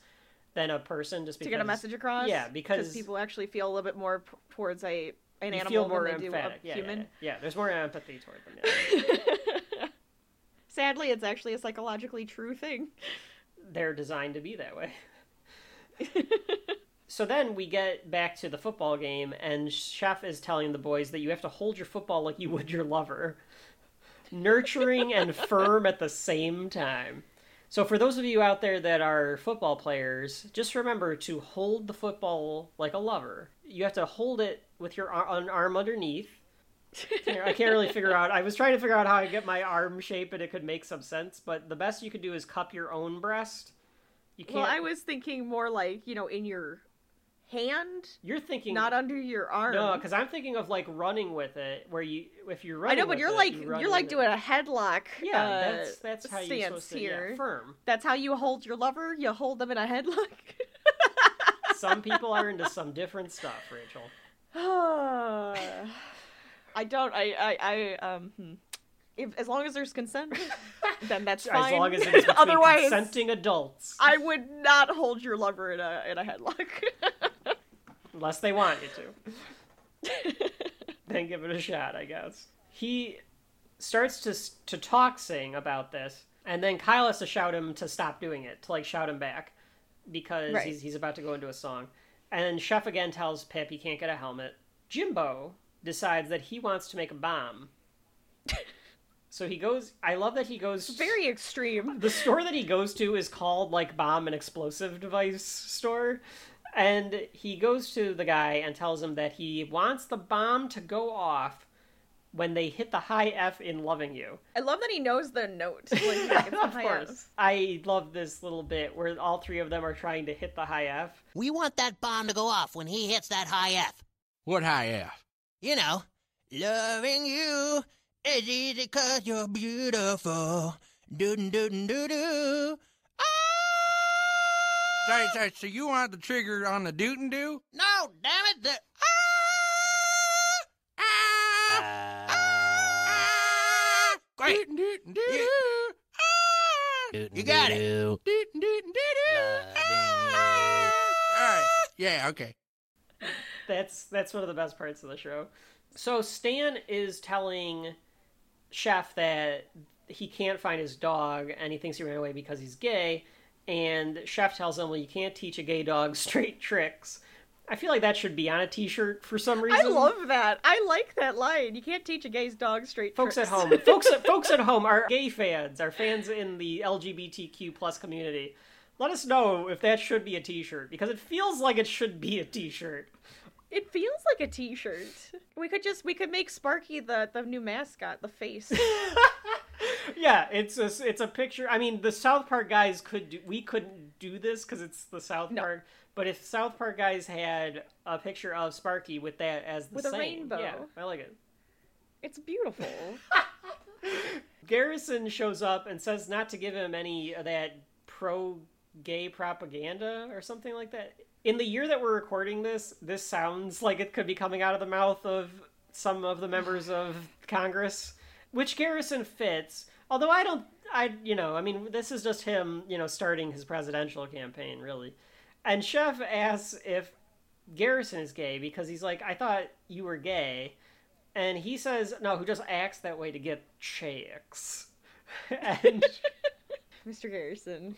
than a person. Just to get a message across. Yeah, because people actually feel a little bit more p- towards a an you animal feel more than they emphatic. do a yeah, human. Yeah, yeah. yeah, there's more empathy toward them. Yeah. *laughs* Sadly, it's actually a psychologically true thing. They're designed to be that way. *laughs* So then we get back to the football game, and Chef is telling the boys that you have to hold your football like you would your lover. Nurturing and firm at the same time. So, for those of you out there that are football players, just remember to hold the football like a lover. You have to hold it with your ar- an arm underneath. I can't really figure out. I was trying to figure out how I get my arm shape and it could make some sense, but the best you could do is cup your own breast. You can't. Well, I was thinking more like you know in your hand, You're thinking not under your arm. No, because I'm thinking of like running with it, where you if you're I running. know, but you're it, like you are like with it. doing a headlock. Yeah, uh, that's that's how you're stance supposed to. here. Yeah, firm. That's how you hold your lover. You hold them in a headlock. *laughs* Some people are into some different stuff, Rachel. *sighs* I don't. I. I. I. Um. hmm. If as long as there's consent, *laughs* then that's As fine. long as it's Otherwise, consenting adults, I would not hold your lover in a in a headlock. *laughs* unless they want you to. then give it a shot, I guess. He starts to to talk sing about this, and then Kyle has to shout him to stop doing it, to like shout him back, because Right. he's he's about to go into a song. And Chef again tells Pip he can't get a helmet. Jimbo decides that he wants to make a bomb. *laughs* so he goes. I love that he goes. Very extreme. the store that he goes to is called like bomb and explosive device store and he goes to the guy and tells him that he wants the bomb to go off when they hit the high f in loving you I love that he knows the note. *laughs* Like, it's of course F. i love this little bit where all three of them are trying to hit the high f We want that bomb to go off when he hits that high F. What high F? You know, loving you is easy cause you're beautiful. Doo doo doo doo. Sorry, sorry, so you want the trigger on the doot and do? No, damn it, the Great. Doot and ah, doo doo. You got it. Doot and doot and doo doo. All right. Yeah. Okay. that's that's one of the best parts of the show so stan is telling chef that he can't find his dog and he thinks he ran away because he's gay and chef tells him well you can't teach a gay dog *laughs* straight tricks i feel like that should be on a t-shirt for some reason I love that. I like that line. You can't teach a gay's dog straight. folks at home *laughs* folks at folks at home are gay fans are fans in the lgbtq plus community let us know if that should be a t-shirt because it feels like it should be a t-shirt It feels like a T-shirt. We could just we could make Sparky the the new mascot, the face. *laughs* yeah, it's a it's a picture. I mean, the South Park guys could do. We couldn't do this because it's the South No. Park. But if South Park guys had a picture of Sparky with that as the With a same, rainbow. yeah, I like it. it's beautiful. *laughs* Garrison shows up and says not to give him any of that pro gay propaganda or something like that. In the year that we're recording this, this sounds like it could be coming out of the mouth of some of the members of Congress, which Garrison fits. Although I don't, I you know, I mean, this is just him, you know, starting his presidential campaign, really. And Chef asks if Garrison is gay because he's like, I thought you were gay. And he says, no, who just acts that way to get chicks. *laughs* and Mr. Garrison.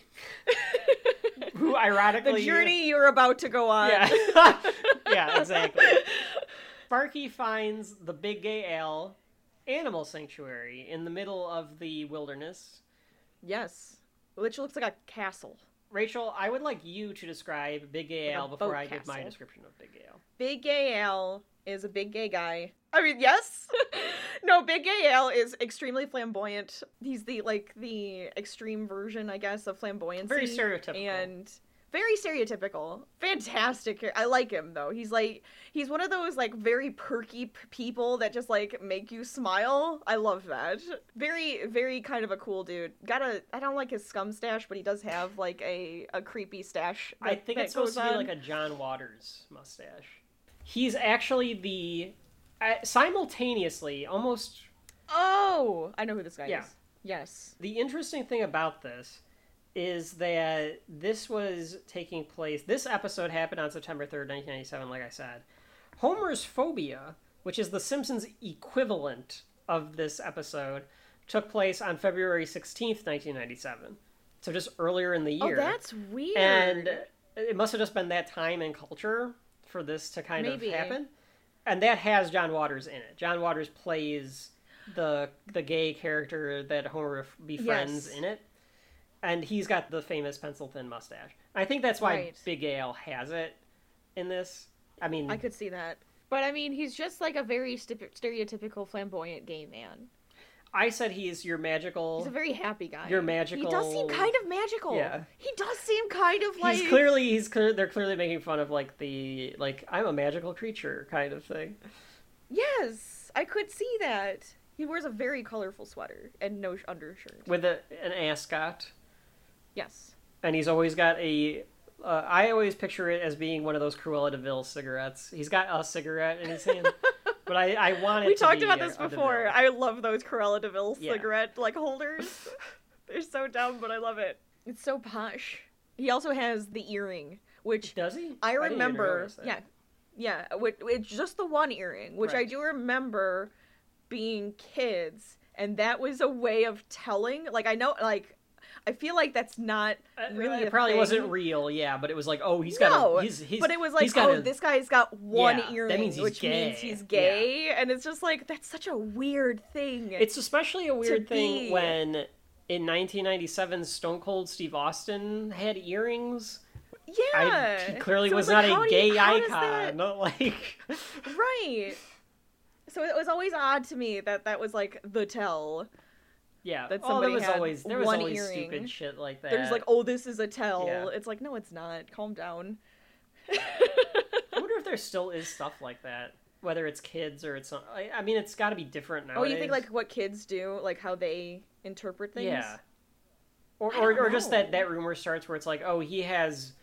who ironically. The journey you're about to go on. Yeah. *laughs* yeah, exactly. *laughs* Sparky finds the Big Gay Al animal sanctuary in the middle of the wilderness. yes. Which looks like a castle. Rachel, I would like you to describe Big Gay Like Al before I give my description of Big Gay Al. Big gay Al is a big gay guy. I mean, yes. *laughs* no, Big Gay Al is extremely flamboyant. He's the like the extreme version, I guess, of flamboyancy. Very stereotypical. and very stereotypical. Fantastic. I like him though. He's like he's one of those like very perky p- people that just like make you smile. I love that. Very very kind of a cool dude. Got a I don't like his scum stash, but he does have like a a creepy stash. I think that it's supposed to be on. like a John Waters mustache. He's actually the uh, simultaneously almost Oh, I know who this guy Yeah. is. Yes. the interesting thing about this is that this was taking place this episode happened on september 3rd 1997 like i said homer's phobia which is the simpsons equivalent of this episode took place on february 16th 1997 so just earlier in the oh, year Oh, that's weird. and it must have just been that time and culture for this to kind Maybe. of happen and that has john waters in it john waters plays the the gay character that homer befriends Yes. in it and he's got the famous pencil thin mustache i think that's why Right. big Al has it in this i mean I could see that. But I mean, he's just like a very st- stereotypical flamboyant gay man. i said he's your magical He's a very happy guy. Your magical. He does seem kind of magical. Yeah. He does seem kind of like. he's clearly he's clear, they're clearly making fun of like the like i'm a magical creature kind of thing Yes, I could see that. He wears a very colorful sweater and no undershirt. with a, an ascot Yes. and he's always got a. Uh, I always picture it as being one of those Cruella de Vil cigarettes. He's got a cigarette in his hand, *laughs* but I, I want it. We to talked be about a- this a before. de Vil. I love those Cruella de Vil Yeah. cigarette like holders. *laughs* They're so dumb, but I love it. It's so posh. He also has the earring, which Does he? I remember. notice that. Yeah, yeah. Which, it's just the one earring, which I do remember being kids, and that was a way of telling. Like I know, like I feel like that's not Uh, really. it a probably thing. wasn't real, yeah, but it was like, oh, he's got no, a, he's, he's, but it was like, oh, a- this guy's got one Yeah, that earring, means he's which means gay. he's gay, and it's just like that's such a weird thing. It's especially a weird thing be. when in 1997 Stone Cold Steve Austin had earrings. yeah, I, he clearly So was like, not a you- gay icon. Not like right? So it was always odd to me that that was like the tell. Yeah. That oh, there was always there was one always earring. stupid shit like that. There's like, oh, this is a tell. Yeah. It's like, no, it's not. Calm down. I wonder if there still is stuff like that, whether it's kids or it's I mean, it's got to be different now. Oh, you think like what kids do, like how they interpret things? yeah, or or, or just that that rumor starts where it's like, oh, he has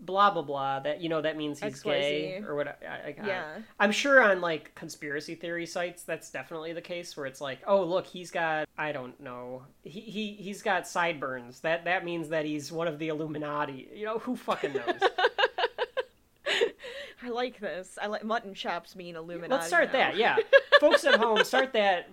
blah blah blah. That you know that means he's gay or what? I, I, Yeah. I'm sure on like conspiracy theory sites, that's definitely the case where it's like, oh, look, he's got I don't know, he he he's got sideburns. That that means that he's one of the Illuminati. You know, who fucking knows? *laughs* I like this. I like mutton chops mean Illuminati. Let's start now. that. Yeah, *laughs* folks at home, start that.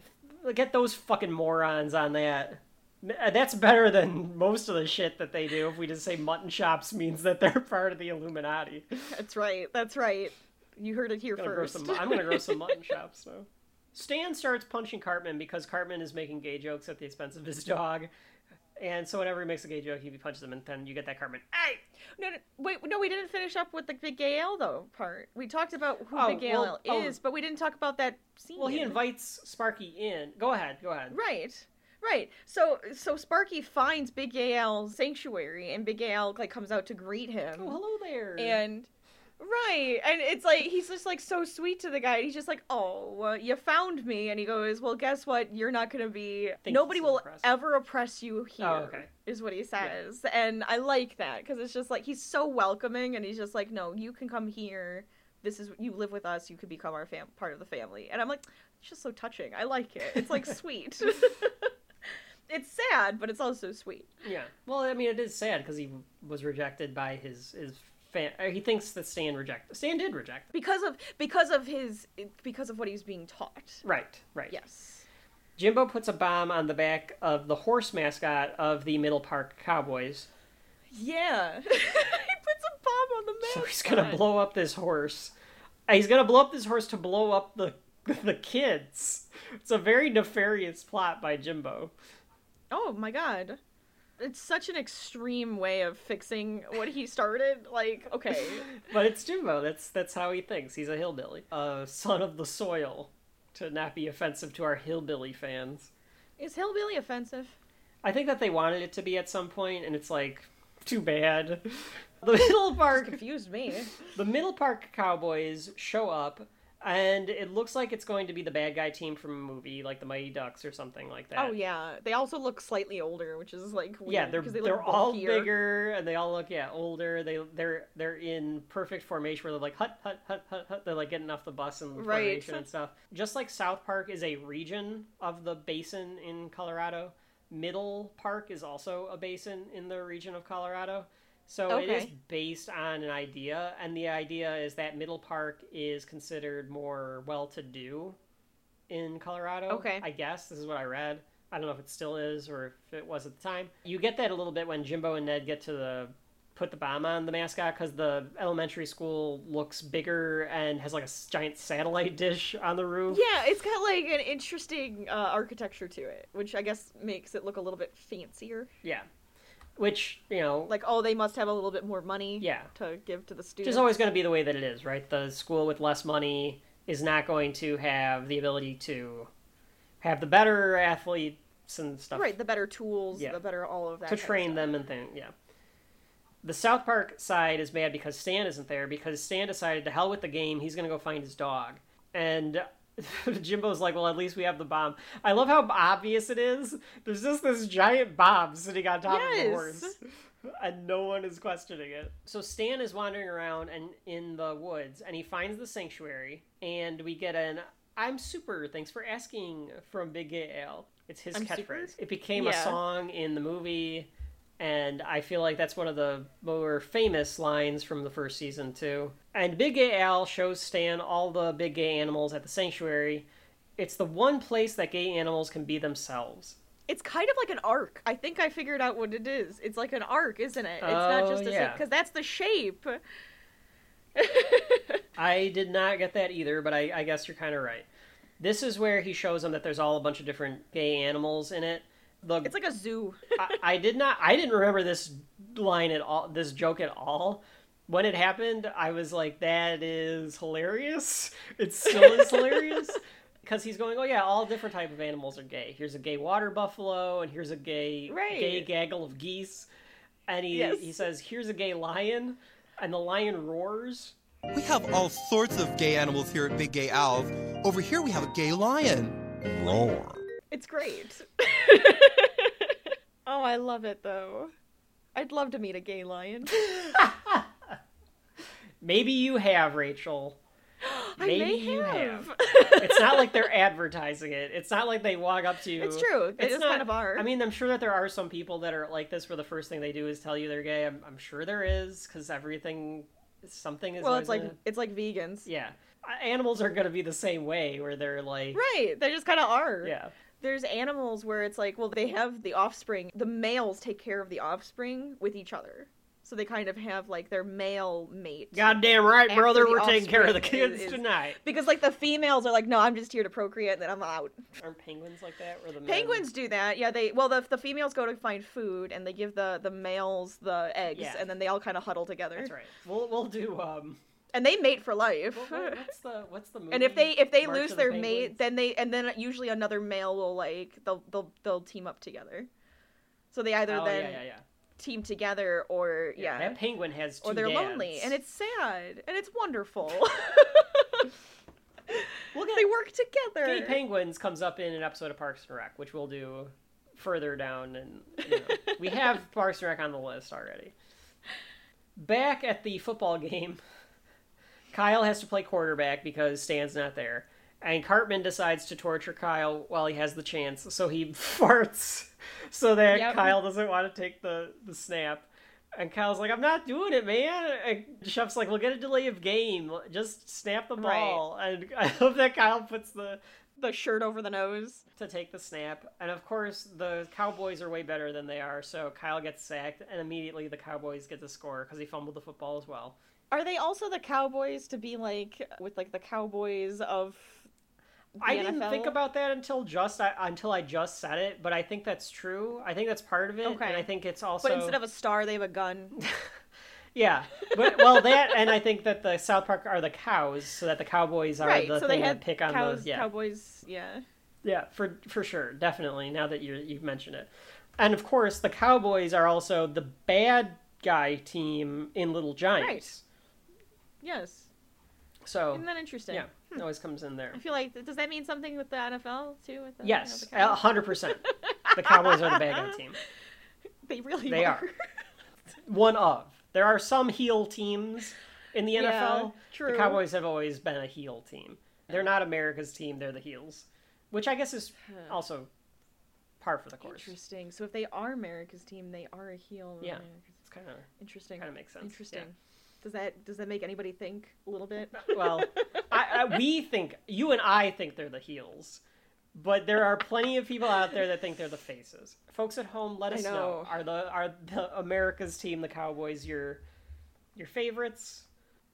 Get those fucking morons on that. That's better than most of the shit that they do. If we just say mutton chops means that they're *laughs* part of the Illuminati. That's right. That's right. You heard it here I'm first. some. I'm gonna grow some mutton chops now. Stan starts punching Cartman because Cartman is making gay jokes at the expense of his dog, and so whenever he makes a gay joke, he punches him, and then you get that Cartman. Hey, No, no, wait, no, we didn't finish up with the Big Gay Al though part. We talked about who Oh, Big Gay well, Al oh. is, but we didn't talk about that scene. well, he invites Sparky in. Go ahead. Go ahead. Right. Right. So so Sparky finds Big Al's sanctuary and Big Al like comes out to greet him. Oh, hello there. And right. And it's like he's just like so sweet to the guy. He's just like, "Oh, uh, you found me." And he goes, "Well, guess what? You're not going to be Think nobody will ever oppress you here." Oh, okay. Is what he says. And I like that cuz it's just like he's so welcoming and he's just like, "No, you can come here. This is you live with us. You could become our fam- part of the family." And I'm like, it's just so touching. I like it. It's like *laughs* sweet. *laughs* it's sad, but it's also sweet. Yeah. Well, I mean, it is sad because he was rejected by his his fan. uh, He thinks that Stan rejected. Stan did reject. Him. Because of because of his because of what he's being taught. Right. Right. Yes. Jimbo puts a bomb on the back of the horse mascot of the Middle Park Cowboys. Yeah. *laughs* he puts a bomb on the So he's gonna blow up this horse. Uh, He's gonna blow up this horse to blow up the *laughs* the kids. It's a very nefarious plot by Jimbo. Oh my god. It's such an extreme way of fixing what he started. Like, okay. *laughs* But it's Jimbo. That's that's how he thinks. He's a hillbilly, a son of the soil. to not be offensive to our hillbilly fans. Is hillbilly offensive? I think that they wanted it to be at some point, and it's like too bad. *laughs* The Middle Park, *laughs* Confused me. the Middle Park Cowboys show up, and it looks like it's going to be the bad guy team from a movie, like the Mighty Ducks or something like that. Oh yeah, they also look slightly older, which is like weird, yeah, they're they are all bigger and they all look yeah older. They they're they're in perfect formation where they're like hut hut hut hut hut. They're like getting off the bus and Right. formation and stuff. Just like South Park is a region of the basin in Colorado, Middle Park is also a basin in the region of Colorado. So it is based on an idea, and the idea is that Middle Park is considered more well-to-do in Colorado. Okay. I guess this is what I read. I don't know if it still is or if it was at the time. You get that a little bit when Jimbo and Ned get to the put the bomb on the mascot because the elementary school looks bigger and has like a giant satellite dish on the roof. Yeah, it's got like an interesting uh, architecture to it, which I guess makes it look a little bit fancier. Yeah. Which you know, Like, oh, they must have a little bit more money. Yeah. To give to the which students. is always going to be the way that it is, right? The school with less money is not going to have the ability to have the better athletes and stuff right. The better tools, Yeah. the better all of that. to train them and things. Yeah. The South Park side is mad because Stan isn't there because Stan decided to hell with the game. He's going to go find his dog. And *laughs* Jimbo's like, well, at least we have the bomb. I love how obvious it is. There's just this giant bomb sitting on top of the Yes. horse. *laughs* And no one is questioning it. So Stan is wandering around and in the woods, and he finds the sanctuary, and we get an "I'm super, thanks for asking" from Big Gay Al. It's his I'm catchphrase. super? It became a song in the movie, and I feel like that's one of the more famous lines from the first season too. And Big Gay Al shows Stan all the big gay animals at the sanctuary. It's the one place that gay animals can be themselves. It's kind of like an arc. I think I figured out what it is. It's like an arc, isn't it? It's not Oh, just a oh, yeah. because that's the shape. *laughs* I did not get that either, but I, I guess you're kind of right. This is where he shows them that there's all a bunch of different gay animals in it. The, It's like a zoo. I, I did not. I didn't remember this line at all. This joke at all. When it happened, I was like, "That is hilarious." It still is hilarious *laughs* because he's going, "Oh yeah, all different type of animals are gay. Here's a gay water buffalo, and here's a gay Right. gay gaggle of geese." And he Yes. he says, "Here's a gay lion," and the lion roars. We have all sorts of gay animals here at Big Gay Al's. Over here we have a gay lion. Roar. It's great. *laughs* oh, I love it though. I'd love to meet a gay lion. *laughs* Maybe you have, Rachel. *gasps* I Maybe may you have. have. It's not like they're advertising it. It's not like they walk up to you. It's true. They It's just not- kind of are. I mean, I'm sure that there are some people that are like this, where the first thing they do is tell you they're gay. I'm, I'm sure there is, because everything, something is. well, it's like a- it's like vegans. yeah, animals are gonna be the same way, where they're like, Right. They just kind of are. yeah, There's animals where it's like, well, they have the offspring. The males take care of the offspring with each other. So they kind of have like their male mate. goddamn right, brother, we're taking care of the kids is- is- tonight. Because like the females are like, no, I'm just here to procreate, and then I'm out. Aren't penguins like that? Or the men- Penguins do that. Yeah, they well the the females go to find food, and they give the the males the eggs, Yeah. and then they all kind of huddle together. That's right. We'll we'll do um. And they mate for life. What, what- what's the what's the movie? *laughs* and if they if they March lose the their mate, then they and then usually another male will like they'll they'll they'll team up together. So they either oh, then yeah, yeah, yeah. team together or yeah, That penguin has two or they're dads. lonely, and it's sad and it's wonderful. *laughs* *laughs* Look at they work together. Gay Penguins comes up in an episode of Parks and Rec, which we'll do further down, and you know, we have Parks and Rec on the list already. Back at the football game, Kyle has to play quarterback because Stan's not there, and Cartman decides to torture Kyle while he has the chance, so he *laughs* farts so that Yep. Kyle doesn't want to take the the snap. And Kyle's like, I'm not doing it, man. And Chef's like, we'll get a delay of game. Just snap the Right. ball. And *laughs* I hope that Kyle puts the the shirt over the nose. to take the snap. And of course, the Cowboys are way better than they are. So Kyle gets sacked, and immediately the Cowboys get the score because he fumbled the football as well. Are they also the Cowboys to be like with like the Cowboys of the I didn't think about that until just I, until I just said it, but I think that's true. I think that's part of it, Okay. and I think it's also But instead of a star, they have a gun. *laughs* Yeah, but well, that and I think that the South Park are the cows, so that the Cowboys are right. the So thing they that pick on cows, the yeah, cowboys. Yeah. yeah, for for sure, definitely. Now that you you've mentioned it, and of course the Cowboys are also the bad guy team in Little Giants. Yes. So Isn't that interesting? yeah, it always comes in there. I feel like does that mean something with the NFL too? With the, Yes, you know, hundred percent. The Cowboys are the bad guy team. *laughs* They really They are. are. *laughs* One of. There are some heel teams in the NFL. Yeah, true. The Cowboys have always been a heel team. They're not America's team, they're the heels. Which I guess is also par for the course. Interesting. So if they are America's team, they are a heel. Yeah. America's- It's kind of Interesting. Kinda makes sense, Interesting. yeah. Does that does that make anybody think a little bit? *laughs* well, I, I, we think you and I think they're the heels, but there are plenty of people out there that think they're the faces. Folks at home, let us know. know. Are the are the America's team, the Cowboys, your your favorites?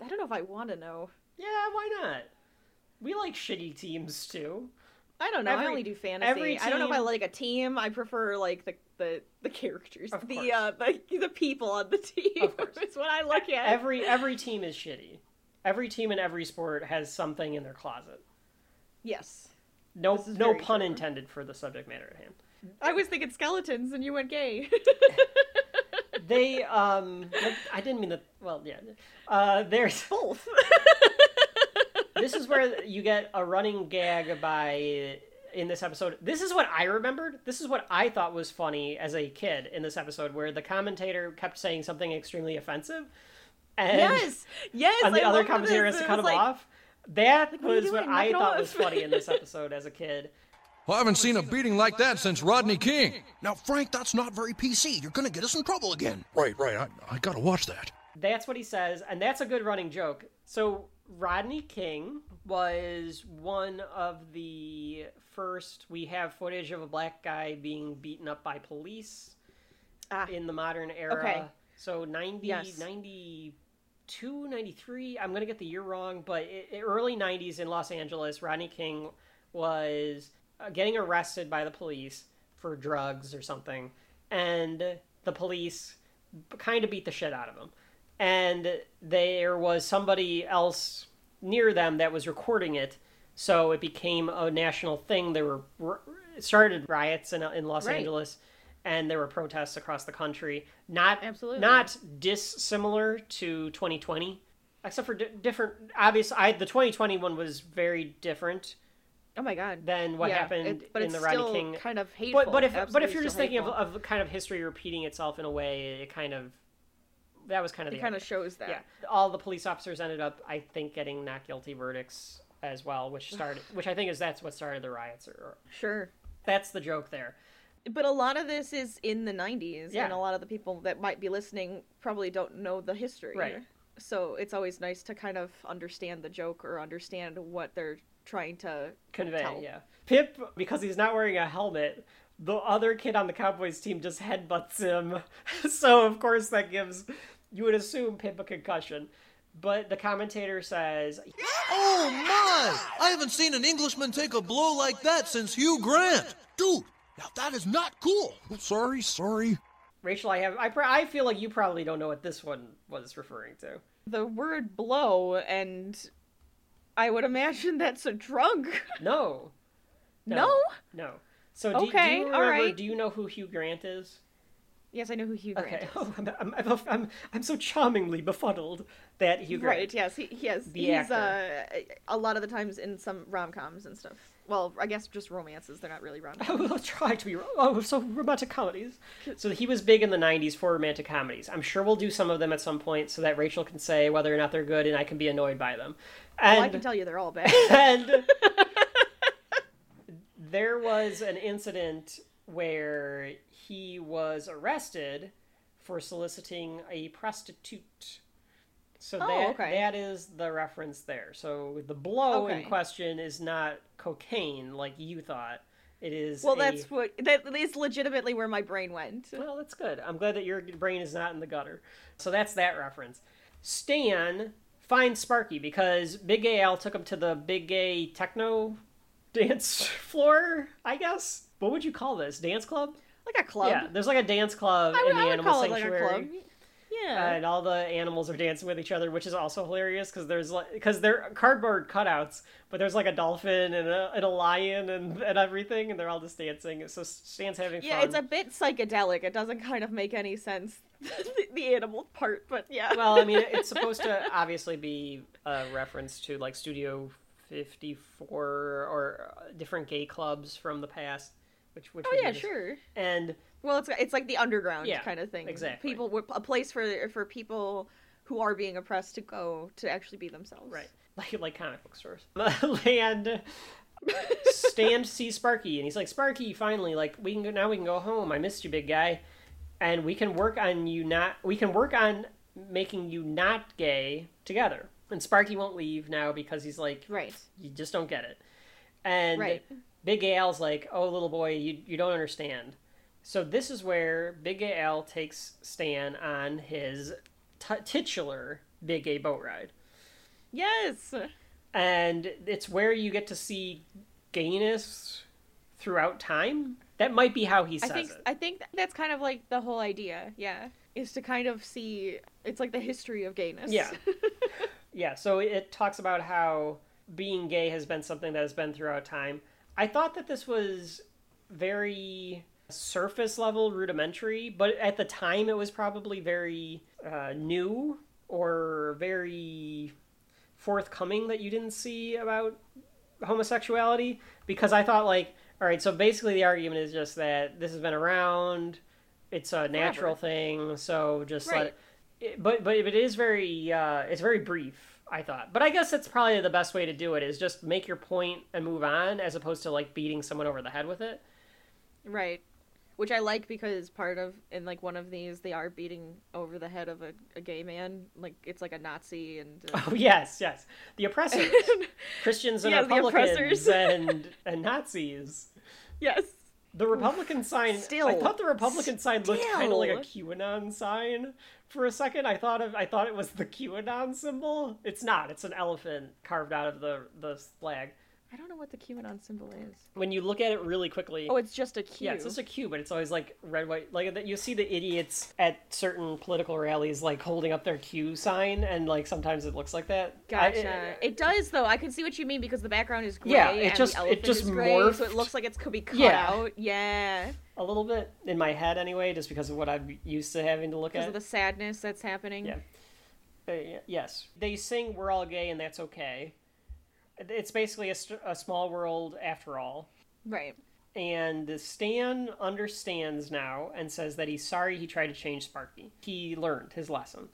I don't know if I want to know. Yeah, why not? We like shitty teams too. I don't know. Every- I only do fantasy. every I don't know if I like a team. I prefer like the the, the characters, Of the course. uh the, the people on the team. Of course. *laughs* it's what I look at. Every every team is shitty. Every team in every sport has something in their closet. yes. No no pun true. intended for the subject matter at hand. I was thinking skeletons, and you went gay. *laughs* They um I didn't mean that well yeah. Uh there's *laughs* Both. this is where you get a running gag by in this episode. This is what I remembered. This is what I thought was funny as a kid in this episode, where the commentator kept saying something extremely offensive, and yes. Yes. and the I other commentator this. has to cut him like, off. That what are you was what doing? I Knock it thought was funny in this episode as a kid. *laughs* Well, I haven't seen a beating like that since Rodney King. Now, Frank, that's not very PC. You're gonna get us in trouble again. Right, right. I, I gotta watch that. That's what he says, and that's a good running joke. So Rodney King was one of the first. We have footage of a black guy being beaten up by police Ah. in the modern era. Okay. So 90, Yes. 92, 93. I'm going to get the year wrong, but i i- early 90s in Los Angeles, Rodney King was uh, getting arrested by the police for drugs or something. And the police kind of beat the shit out of him. And there was somebody else near them that was recording it. So it became a national thing. There were started riots in, in Los Right. Angeles, and there were protests across the country. Not Absolutely. not dissimilar to 2020, except for di- different. Obvious, I the 2020 one was very different Oh my god. than what Yeah, happened it- but in the Rodney King. kind of hateful. But but if but if you're just thinking of, of kind of history repeating itself in a way, it kind of that was kind of it the kind of shows that. Yeah, all the police officers ended up, I think, getting not guilty verdicts as well, which started, which I think is that's what started the riots. Or, or Sure. that's the joke there. But a lot of this is in the 90s, Yeah. and a lot of the people that might be listening probably don't know the history. Right. So it's always nice to kind of understand the joke or understand what they're trying to Convey, tell. yeah. Pip, because he's not wearing a helmet, the other kid on the Cowboys team just headbutts him. *laughs* so of course that gives you would assume Pip a concussion. But the commentator says Oh my! I haven't seen an Englishman take a blow like that since Hugh Grant. Dude, now that is not cool. Oh, sorry, sorry. Rachel, I have I I feel like you probably don't know what this one was referring to. the word blow and I would imagine that's a drug. *laughs* No. No? No. So do, do you remember, right. do you know who Hugh Grant is? Yes, I know who Hugh Grant Okay. is. *laughs* Oh, I'm, I'm, I'm, I'm, so charmingly befuddled that Hugh Grant. Right, yes, he, he has. The he's actor. uh, a lot of the times in some rom coms and stuff. Well, I guess just romances. They're not really *laughs* rom coms. will try to be. Oh, so romantic comedies. So he was big in the '90s for romantic comedies. I'm sure we'll do some of them at some point, so that Rachel can say whether or not they're good, and I can be annoyed by them. And well, I can tell you they're all bad. *laughs* and there was an incident where he was arrested for soliciting a prostitute. So Oh, that okay. that is the reference there. So the blow in question is not cocaine like you thought. It is well, a- that's what that is legitimately where my brain went. well, that's good. I'm glad that your brain is not in the gutter. So that's that reference. Stan finds Sparky because Big Gay Al took him to the Big Gay Techno *laughs* dance floor, I guess. What would you call this? Dance club? Like a club. Yeah, there's like a dance club I in the I animal like sanctuary. club. Yeah. and all the animals are dancing with each other, which is also hilarious because there's like because they're cardboard cutouts, but there's like a dolphin and a, and a lion and, and everything, and they're all just dancing. So Stan's having fun. yeah, fun. it's a bit psychedelic. It doesn't kind of make any sense, *laughs* the, the animal part, but yeah. well, I mean, it's *laughs* supposed to obviously be a reference to like Studio 54 or different gay clubs from the past, which which oh yeah, sure. And Well, it's it's like the underground Yeah, kind of thing. exactly. People, a place for for people who are being oppressed to go to actually be themselves. Right. Like like comic book stores. and Stan sees Sparky and he's like, Sparky, finally, like we can go now we can go home. I missed you, big guy. And we can work on you not we can work on making you not gay together. And Sparky won't leave now because he's like Right. you just don't get it. And Right. Big Al's like, oh, little boy, you, you don't understand. So this is where Big Al takes Stan on his t- titular Big Gay boat ride. Yes. And it's where you get to see gayness throughout time. That might be how he I says think it. I think that's kind of like the whole idea. Yeah, is to kind of see it's like the history of gayness. Yeah. *laughs* Yeah, so it talks about how being gay has been something that has been throughout time. I thought that this was very surface level, rudimentary, but at the time it was probably very uh, new or very forthcoming that you didn't see about homosexuality because I thought like all right so basically the argument is just that this has been around it's a natural thing so just let Right. it, it- but but it is very uh, it's very brief I thought. But I guess that's probably the best way to do it is just make your point and move on as opposed to like beating someone over the head with it. Right. Which I like because part of in like one of these they are beating over the head of a, a gay man. Like it's like a Nazi and uh, oh yes yes. The oppressors. *laughs* Christians and Yeah, the Republicans oppressors. and and Nazis. *laughs* Yes The Republican sign. I thought the Republican sign looked kind of like a Still. QAnon sign for a second. I thought of. I thought it was the QAnon symbol. It's not. It's an elephant carved out of the the flag. I don't know what the QAnon symbol is. When you look at it really quickly. Oh, it's just a Q. yeah, it's just a Q, but it's always like red, white. Like you see the idiots at certain political rallies, like holding up their Q sign, and like sometimes it looks like that. I- Gotcha. it does though. I can see what you mean because the background is gray. Yeah, it and just- the it just gray, so it looks like it's could be cut Yeah. out. Yeah, a little bit in my head anyway, just because of what I'm used to having to look because at. Because of the sadness that's happening. Yeah. Uh, yes, they sing "We're all gay and that's okay." It's basically a, a small world after all. Right. And Stan understands now and says that he's sorry he tried to change Sparky. He learned his lesson.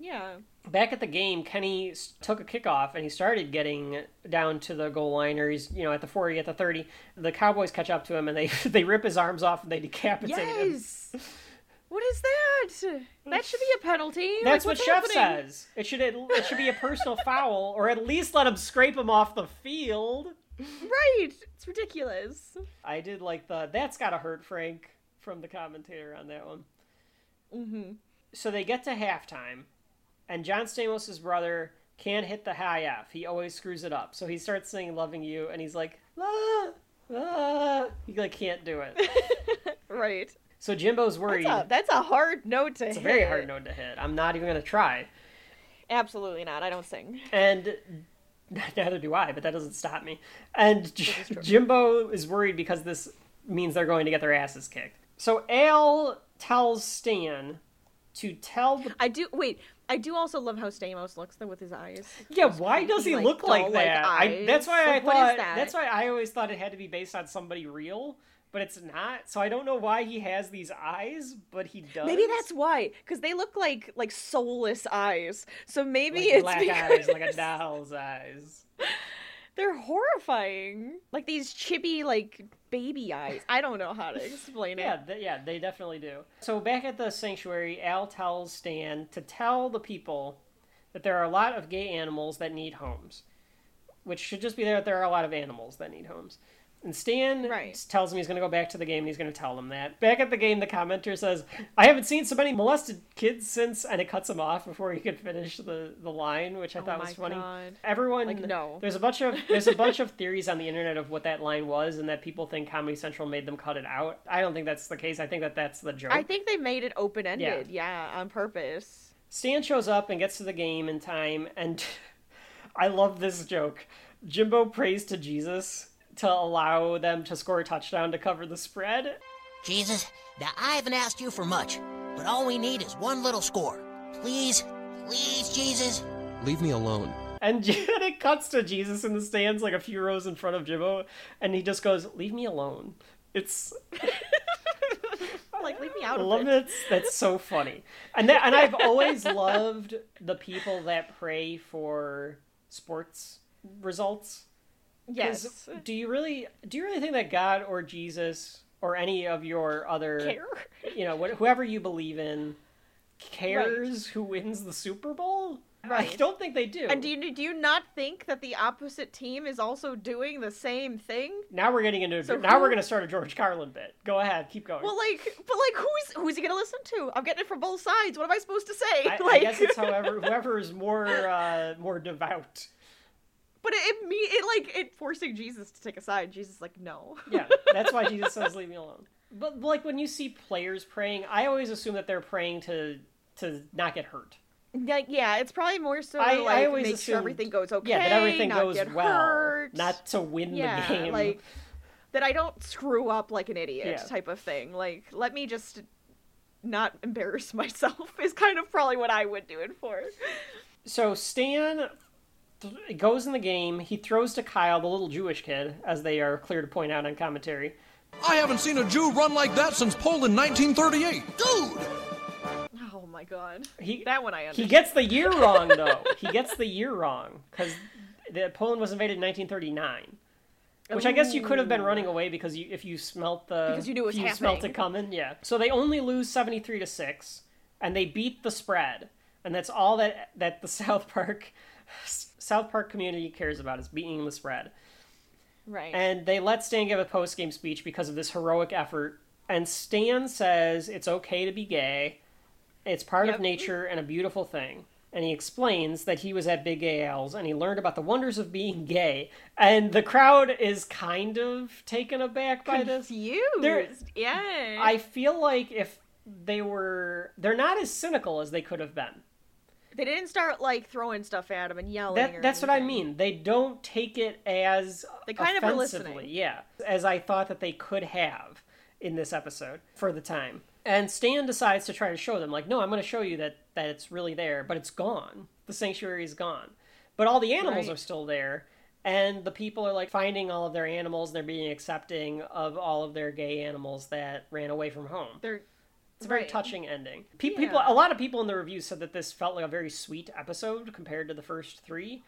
Yeah. Back at the game, Kenny took a kickoff and he started getting down to the goal line, or he's you know at the forty, at the thirty. The Cowboys catch up to him and they *laughs* they rip his arms off and they decapitate him. *laughs* What is that? That should be a penalty. That's Like, what Chef happening? says. It should it should be a personal *laughs* foul, or at least let him scrape him off the field. Right. It's ridiculous. I did like the that's gotta hurt Frank from the commentator on that one. Mm-hmm. So they get to halftime, and John Stamos' brother can't hit the high F. He always screws it up. So he starts singing "Loving You," and he's like, ah, ah. he like can't do it. *laughs* Right. So Jimbo's worried. That's a, that's a hard note to hit. it's a very hard note to hit. I'm not even gonna try. Absolutely not. I don't sing. And *laughs* neither do I, but that doesn't stop me. And J- Jimbo is worried because this means they're going to get their asses kicked. So Al tells Stan to tell the. I do wait. I do also love how Stamos looks though with his eyes. Yeah, why does he look like that? I, that's why Like, I what is thought. that? That's why I always thought it had to be based on somebody real, but it's not. So I don't know why he has these eyes, but he does. Maybe that's why, because they look like like soulless eyes. So maybe like it's black because eyes, like a *laughs* doll's eyes. They're horrifying. Like these chibi like baby eyes. I don't know how to explain it. Yeah, th- yeah, they definitely do. So back at the sanctuary, Al tells Stan to tell the people that there are a lot of gay animals that need homes, which should just be there that there are a lot of animals that need homes. And Stan Right. tells him he's going to go back to the game and he's going to tell them that. Back at the game, the commenter says, I haven't seen so many molested kids since, and it cuts him off before he could finish the, the line, which I Oh thought was funny. God. Everyone, Like, no. there's a bunch of there's a bunch of theories on the internet of what that line was, and that people think Comedy Central made them cut it out. I don't think that's the case. I think that that's the joke. I think they made it open ended. Yeah. on purpose. Stan shows up and gets to the game in time, and *laughs* I love this joke. Jimbo prays to Jesus to allow them to score a touchdown to cover the spread. Jesus, now I haven't asked you for much, but all we need is one little score. Please, please, Jesus. Leave me alone. And *laughs* then it cuts to Jesus in the stands, like a few rows in front of Jimbo, and he just goes, "Leave me alone." It's Like, leave me out of love it. it. That's so funny, and that, and I've always loved the people that pray for sports results. Yes. Do you really do you really think that God or Jesus or any of your other Care? you know wh- whoever you believe in cares who wins the Super Bowl? I don't think they do. And do you do you not think that the opposite team is also doing the same thing? now we're getting into So now who- we're gonna start a George Carlin bit. Go ahead, keep going. Well, like, but like, who's who's he gonna listen to? I'm getting it from both sides. What am I supposed to say? I, I *laughs* like, guess it's however whoever is more uh, more devout. But it, it me it like it forcing Jesus to take a side. Jesus is like, no. Yeah, that's why Jesus says, "Leave me alone." *laughs* But like when you see players praying, I always assume that they're praying to to not get hurt. Like, yeah, it's probably more so I, like I always make assumed, sure everything goes okay. Yeah, that everything not goes get well, hurt. not to win yeah, the game. like that I don't screw up like an idiot Yeah. type of thing. Like, let me just not embarrass *laughs* myself is kind of probably what I would do it for. So Stan th- goes in the game. He throws to Kyle, the little Jewish kid, as they are clear to point out on commentary. I haven't seen a Jew run like that since Poland 1938. Dude! Oh my god. He That one I understand. he gets the year wrong *laughs* though. he gets the year wrong because Poland was invaded in 1939. Which I guess you could have been running away because you, if you smelt the Because you knew it was if you smelt it coming, yeah. So they only lose seventy three to six, and they beat the spread, and that's all that that the *laughs* South Park South Park community cares about is beating the spread. Right. And they let Stan give a post game speech because of this heroic effort. And Stan says it's okay to be gay. It's part of nature and a beautiful thing. And he explains that he was at Big Gay Al's and he learned about the wonders of being gay. And the crowd is kind of taken aback by this. Confused. Yeah. I feel like if they were, they're not as cynical as they could have been. They didn't start like throwing stuff at him and yelling. That, that's what I mean. They don't take it as They kind of were listening. yeah, as I thought that they could have in this episode for the time. And Stan decides to try to show them, like, no, I'm going to show you that that it's really there, but it's gone. The sanctuary is gone, but all the animals Right. are still there. And the people are like finding all of their animals. They're being accepting of all of their gay animals that ran away from home. They're It's a very Right. touching ending. Pe- Yeah. People, a lot of people in the reviews said that this felt like a very sweet episode compared to the first three,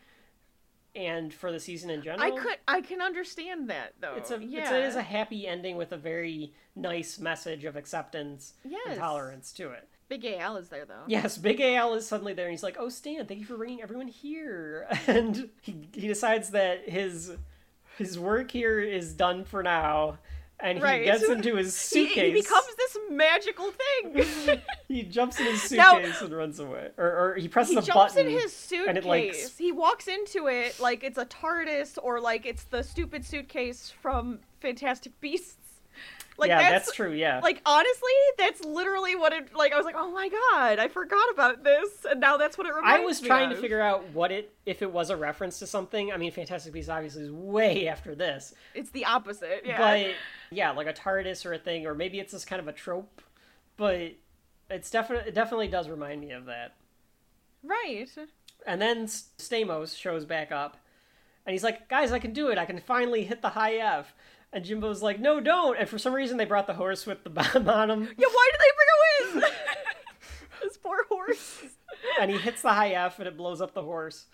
and for the season in general. I could I can understand that though. It's a yeah. it's, it is a happy ending with a very nice message of acceptance Yes. and tolerance to it. Big Al is there though. Yes, Big Al is suddenly there, and he's like, "Oh, Stan, thank you for bringing everyone here." *laughs* And he he decides that his his work here is done for now, and he Right. gets into his He, suitcase. he becomes this magical thing. *laughs* He jumps in his *laughs* Now- suitcase and runs away, or, or he presses he a button. He jumps in his suitcase. and it, like, He walks into it like it's a TARDIS or like it's the stupid suitcase from Fantastic Beasts. Like yeah, that's, that's, true. Yeah, Like honestly, that's literally what it like. I was like, oh my god, I forgot about this, and now that's what it reminds me. I was me trying to figure out what it if it was a reference to something. I mean, Fantastic Beasts obviously is way after this, It's the opposite. Yeah. but yeah, like a TARDIS or a thing, or maybe it's just kind of a trope. But it's definitely it definitely does remind me of that. right. And then Stamos shows back up, and he's like, "Guys, I can do it! I can finally hit the high F." And Jimbo's like, "No, don't!" And for some reason, they brought the horse with the bomb on him, Yeah. Why did they bring him in? *laughs* this poor horse. and he hits the high F, and it blows up the horse.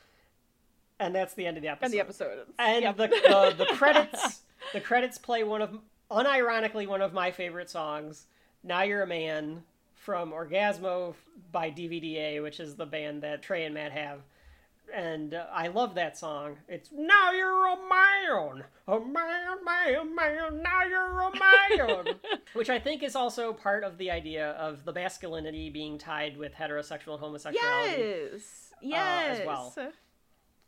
And that's the end of the episode. And the episode. And Yep. the, the the credits the credits play one of unironically one of my favorite songs, "Now You're a Man" from Orgazmo by DVDA, which is the band that Trey and Matt have. and uh, I love that song. It's now you're a man, a man, man, man. Now you're a man, *laughs* which I think is also part of the idea of the masculinity being tied with heterosexual and homosexuality, Yes. Yes. as well.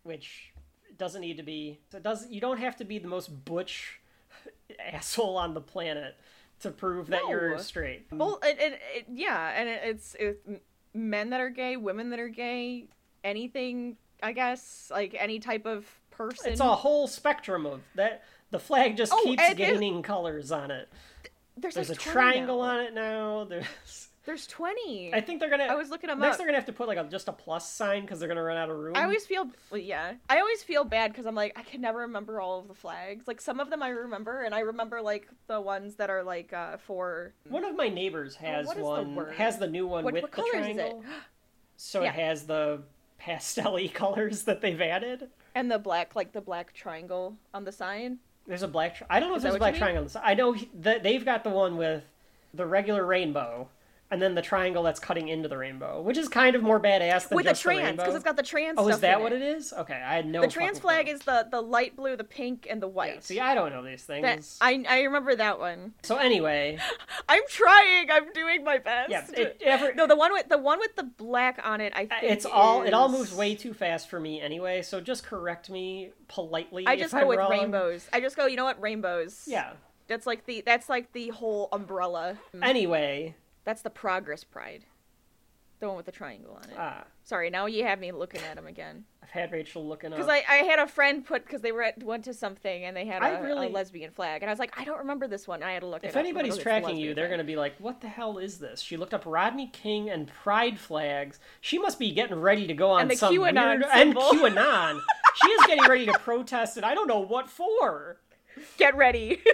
which doesn't need to be. It doesn't. You don't have to be the most butch *laughs* asshole on the planet to prove that you're straight. Well, it, it, it, yeah, and it, it's it, men that are gay, women that are gay, anything. I guess like any type of person. It's a whole spectrum of that. The flag just Oh, keeps gaining colors on it. There's, There's a 20 triangle now. on it now. There's. There's twenty. I think they're gonna. I was looking 'em next. up. They're gonna have to put like a just a plus sign because they're gonna run out of room. I always feel well, yeah. I always feel bad because I'm like I can never remember all of the flags. Like some of them I remember, and I remember like the ones that are like uh for One of my neighbors has what is the one. Has the new one What- with what the is triangle. *gasps* So Yeah. it has the pastel *laughs* colors that they've added. and the black like the black triangle on the sign. There's a black. Tri- I don't know if there's a black triangle the. I know he- that they've got the one with the regular rainbow, and then the triangle that's cutting into the rainbow, which is kind of more badass than with the trans because it's got the trans. Oh, is that what it. is? Okay, I had no. The trans flag clue. is the the light blue, the pink, and the white. Yeah, see, I don't know these things. That I I remember that one. So anyway, *laughs* I'm trying. I'm doing my best. yeah, it, ever, no, the one with the one with the black on it. I uh, think it's all it all moves way too fast for me anyway. So just correct me politely. I just I'm go with wrong. rainbows. I just go. You know what? Rainbows. Yeah. That's like the that's like the whole umbrella. Anyway, That's the progress pride. The one with the triangle on it. ah, Sorry, now you have me looking at him again. I've had Rachel looking up. Because I, I had a friend put because they were at went to something and they had I a, really- a lesbian flag and I was like I don't remember this one. I had to look. If up. Anybody's "Oh, it's a tracking you, they're going to be like, "What the hell is this?" She looked up Rodney King and Pride flags. She must be getting ready to go on And the some QAnon weird and. *laughs* QAnon. she is getting ready to protest, and I don't know what for. get ready. *laughs*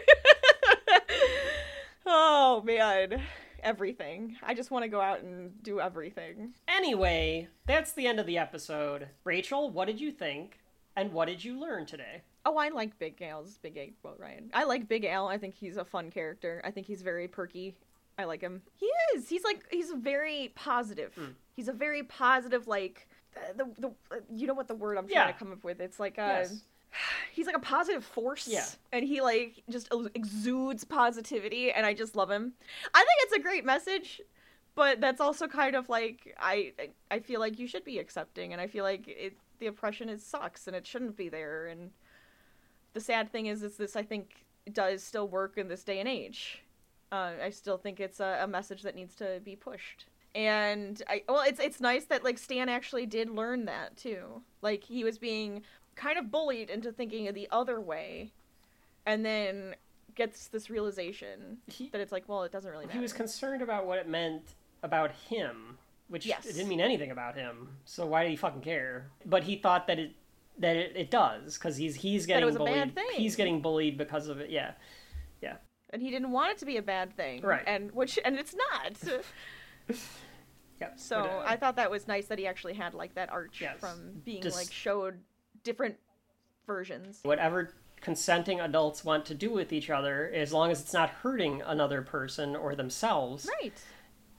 oh man, everything. I just want to go out and do everything. Anyway, that's the end of the episode. Rachel, what did you think, and what did you learn today? Oh, I like Big Al's Big A. Well, Ryan. I like Big Al. I think he's a fun character. I think he's very perky. I like him. He is. He's like he's very positive. Hmm. He's a very positive like the the, the uh, you know what the word I'm trying Yeah. to come up with. It's like a Yes. He's like a positive force. Yeah. And he like just exudes positivity and I just love him. I think it's a great message, but that's also kind of like I I feel like you should be accepting and I feel like it the oppression is sucks and it shouldn't be there and the sad thing is is this I think does still work in this day and age. Uh, I still think it's a, a message that needs to be pushed. And I well, it's it's nice that like Stan actually did learn that too. Like he was being kind of bullied into thinking the other way, and then gets this realization He- that it's like, well, it doesn't really matter. He was concerned about what it meant about him, which Yes. it didn't mean anything about him. So why did he fucking care? But he thought that it that it, it does because he's he's getting bullied. bad thing. He's getting bullied because of it. Yeah, yeah. and he didn't want it to be a bad thing, Right. And which and it's not. *laughs* *laughs* Yep. So But, uh, I thought that was nice that he actually had like that arch Yes. from being Just- like showed different versions. whatever consenting adults want to do with each other, as long as it's not hurting another person or themselves, Right.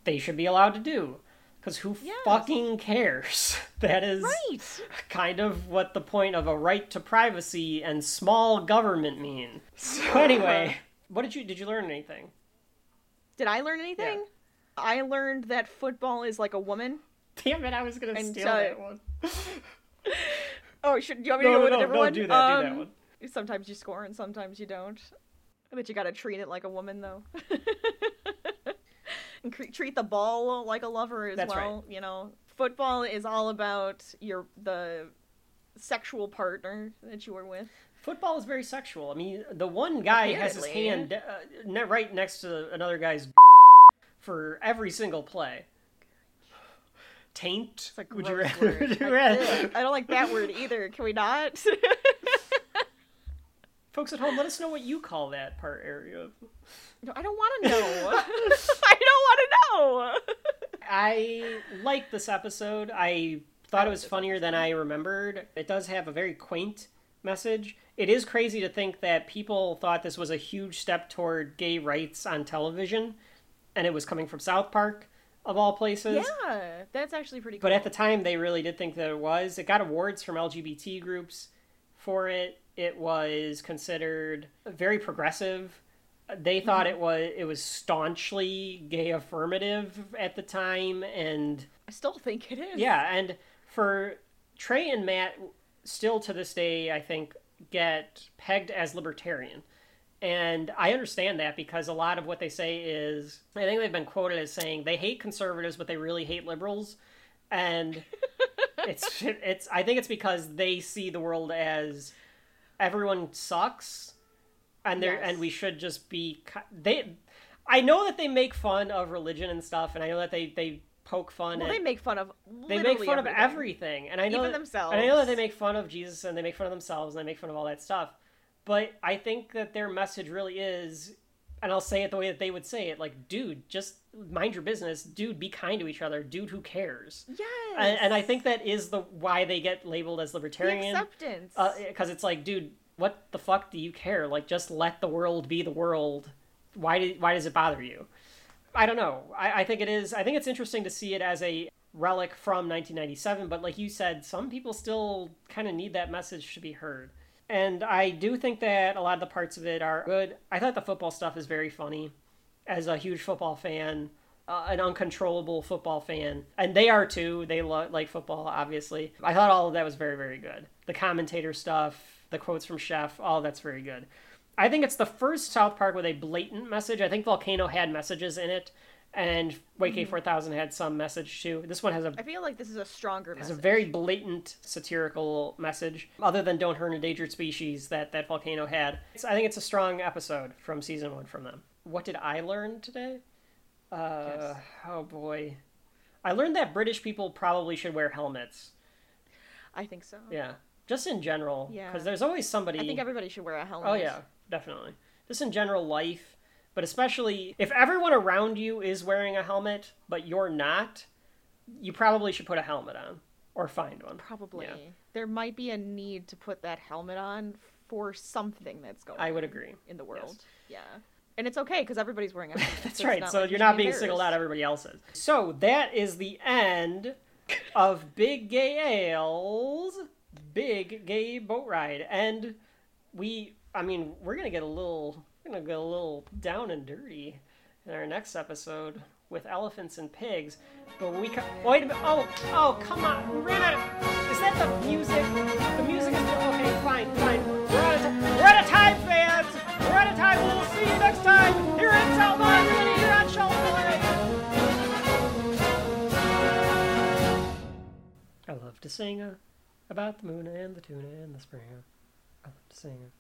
they should be allowed to do. Because who Yes. fucking cares? *laughs* That is Right. kind of what the point of a right to privacy and small government mean. So anyway, uh-huh. what did you did you learn anything? Did I learn anything? I learned that football is like a woman. Damn it, I was gonna And steal that one. *laughs* Oh, should do you want me to No, go with no, a different no, one? do that, do that Um, one. Sometimes you score and sometimes you don't. But you gotta treat it like a woman, though. *laughs* and cre- treat the ball like a lover as That's right. well. You know, football is all about your the sexual partner that you were with. Football is very sexual. I mean, the one guy has his hand uh, ne- right next to another guy's *laughs* for every single play. Taint? It's like Would you rather? word. *laughs* would you I, rather- ugh, I don't like that word either. Can we not? *laughs* Folks at home, let us know what you call that part area. no, I don't want to know. *laughs* I don't want to know. I like this episode. I thought it was funnier than I remembered. It does have a very quaint message. It is crazy to think that people thought this was a huge step toward gay rights on television, and it was coming from South Park. Of all places. Yeah, that's actually pretty. Cool. But at the time, they really did think that it was. It got awards from LGBT groups for it. It was considered very progressive. They thought Mm-hmm. it was it was staunchly gay affirmative at the time, and I still think it is. yeah, and for Trey and Matt, still to this day, I think get pegged as libertarian. And I understand that because a lot of what they say is, I think they've been quoted as saying they hate conservatives, but they really hate liberals. And *laughs* it's, it's, I think it's because they see the world as everyone sucks and they're, Yes. and we should just be, they, I know that they make fun of religion and stuff, and I know that they, they poke fun Well, at they make fun of. they make fun everything. of everything, and I know Even that, themselves. And I know that they make fun of Jesus and they make fun of themselves and they make fun of all that stuff. But I think that their message really is, and I'll say it the way that they would say it, like, dude, just mind your business, dude, be kind to each other, dude, who cares? Yes. And, and I think that is the why they get labeled as the acceptance. Uh, because it's like, dude, what the fuck do you care? Like, just let the world be the world. Why do, why does it bother you? I don't know. I, I think it is. I think it's interesting to see it as a relic from 1997, but like you said, some people still kind of need that message to be heard. And I do think that a lot of the parts of it are good. I thought the football stuff is very funny. As a huge football fan, uh, an uncontrollable football fan, and they are too. They lo- like football, obviously. I thought all of that was very, very good. The commentator stuff, the quotes from Chef, all that's very good. I think it's the first South Park with a blatant message. I think Volcano had messages in it, and Wake Mm-hmm. 4000 had some message too. This one has a I feel like this is a stronger has a very blatant satirical message, other than "Don't Hurt Endangered Species" that that Volcano had. It's, I think it's a strong episode from season one from them. What did I learn today? Uh, Yes. Oh boy, I learned that British people probably should wear helmets. I think so. Yeah, just in general. Yeah. because there's always somebody. I think everybody should wear a helmet. Oh yeah, definitely. Just in general life, but especially if everyone around you is wearing a helmet, but you're not, you probably should put a helmet on or find one. Probably. Yeah. There might be a need to put that helmet on for something that's going I would agree. in the world. Yeah. And it's okay because everybody's wearing a helmet. *laughs* That's so right. so like you you're not being singled out. Everybody else is. So that is the end of Big Gay Al's, Big Gay Boat Ride, and we. I mean, we're gonna get a little. We're gonna get a little down and dirty in our next episode with elephants and pigs. But we co- wait a minute. Oh, oh, come on. We ran out. Is that the music? The music is okay. Fine, fine. We're out of time. We're out of time, fans. We're out of time. We'll see you next time here in Salmon. Here on Shelf I love to sing uh, about the moon and the tuna and the springer. I love to sing. uh,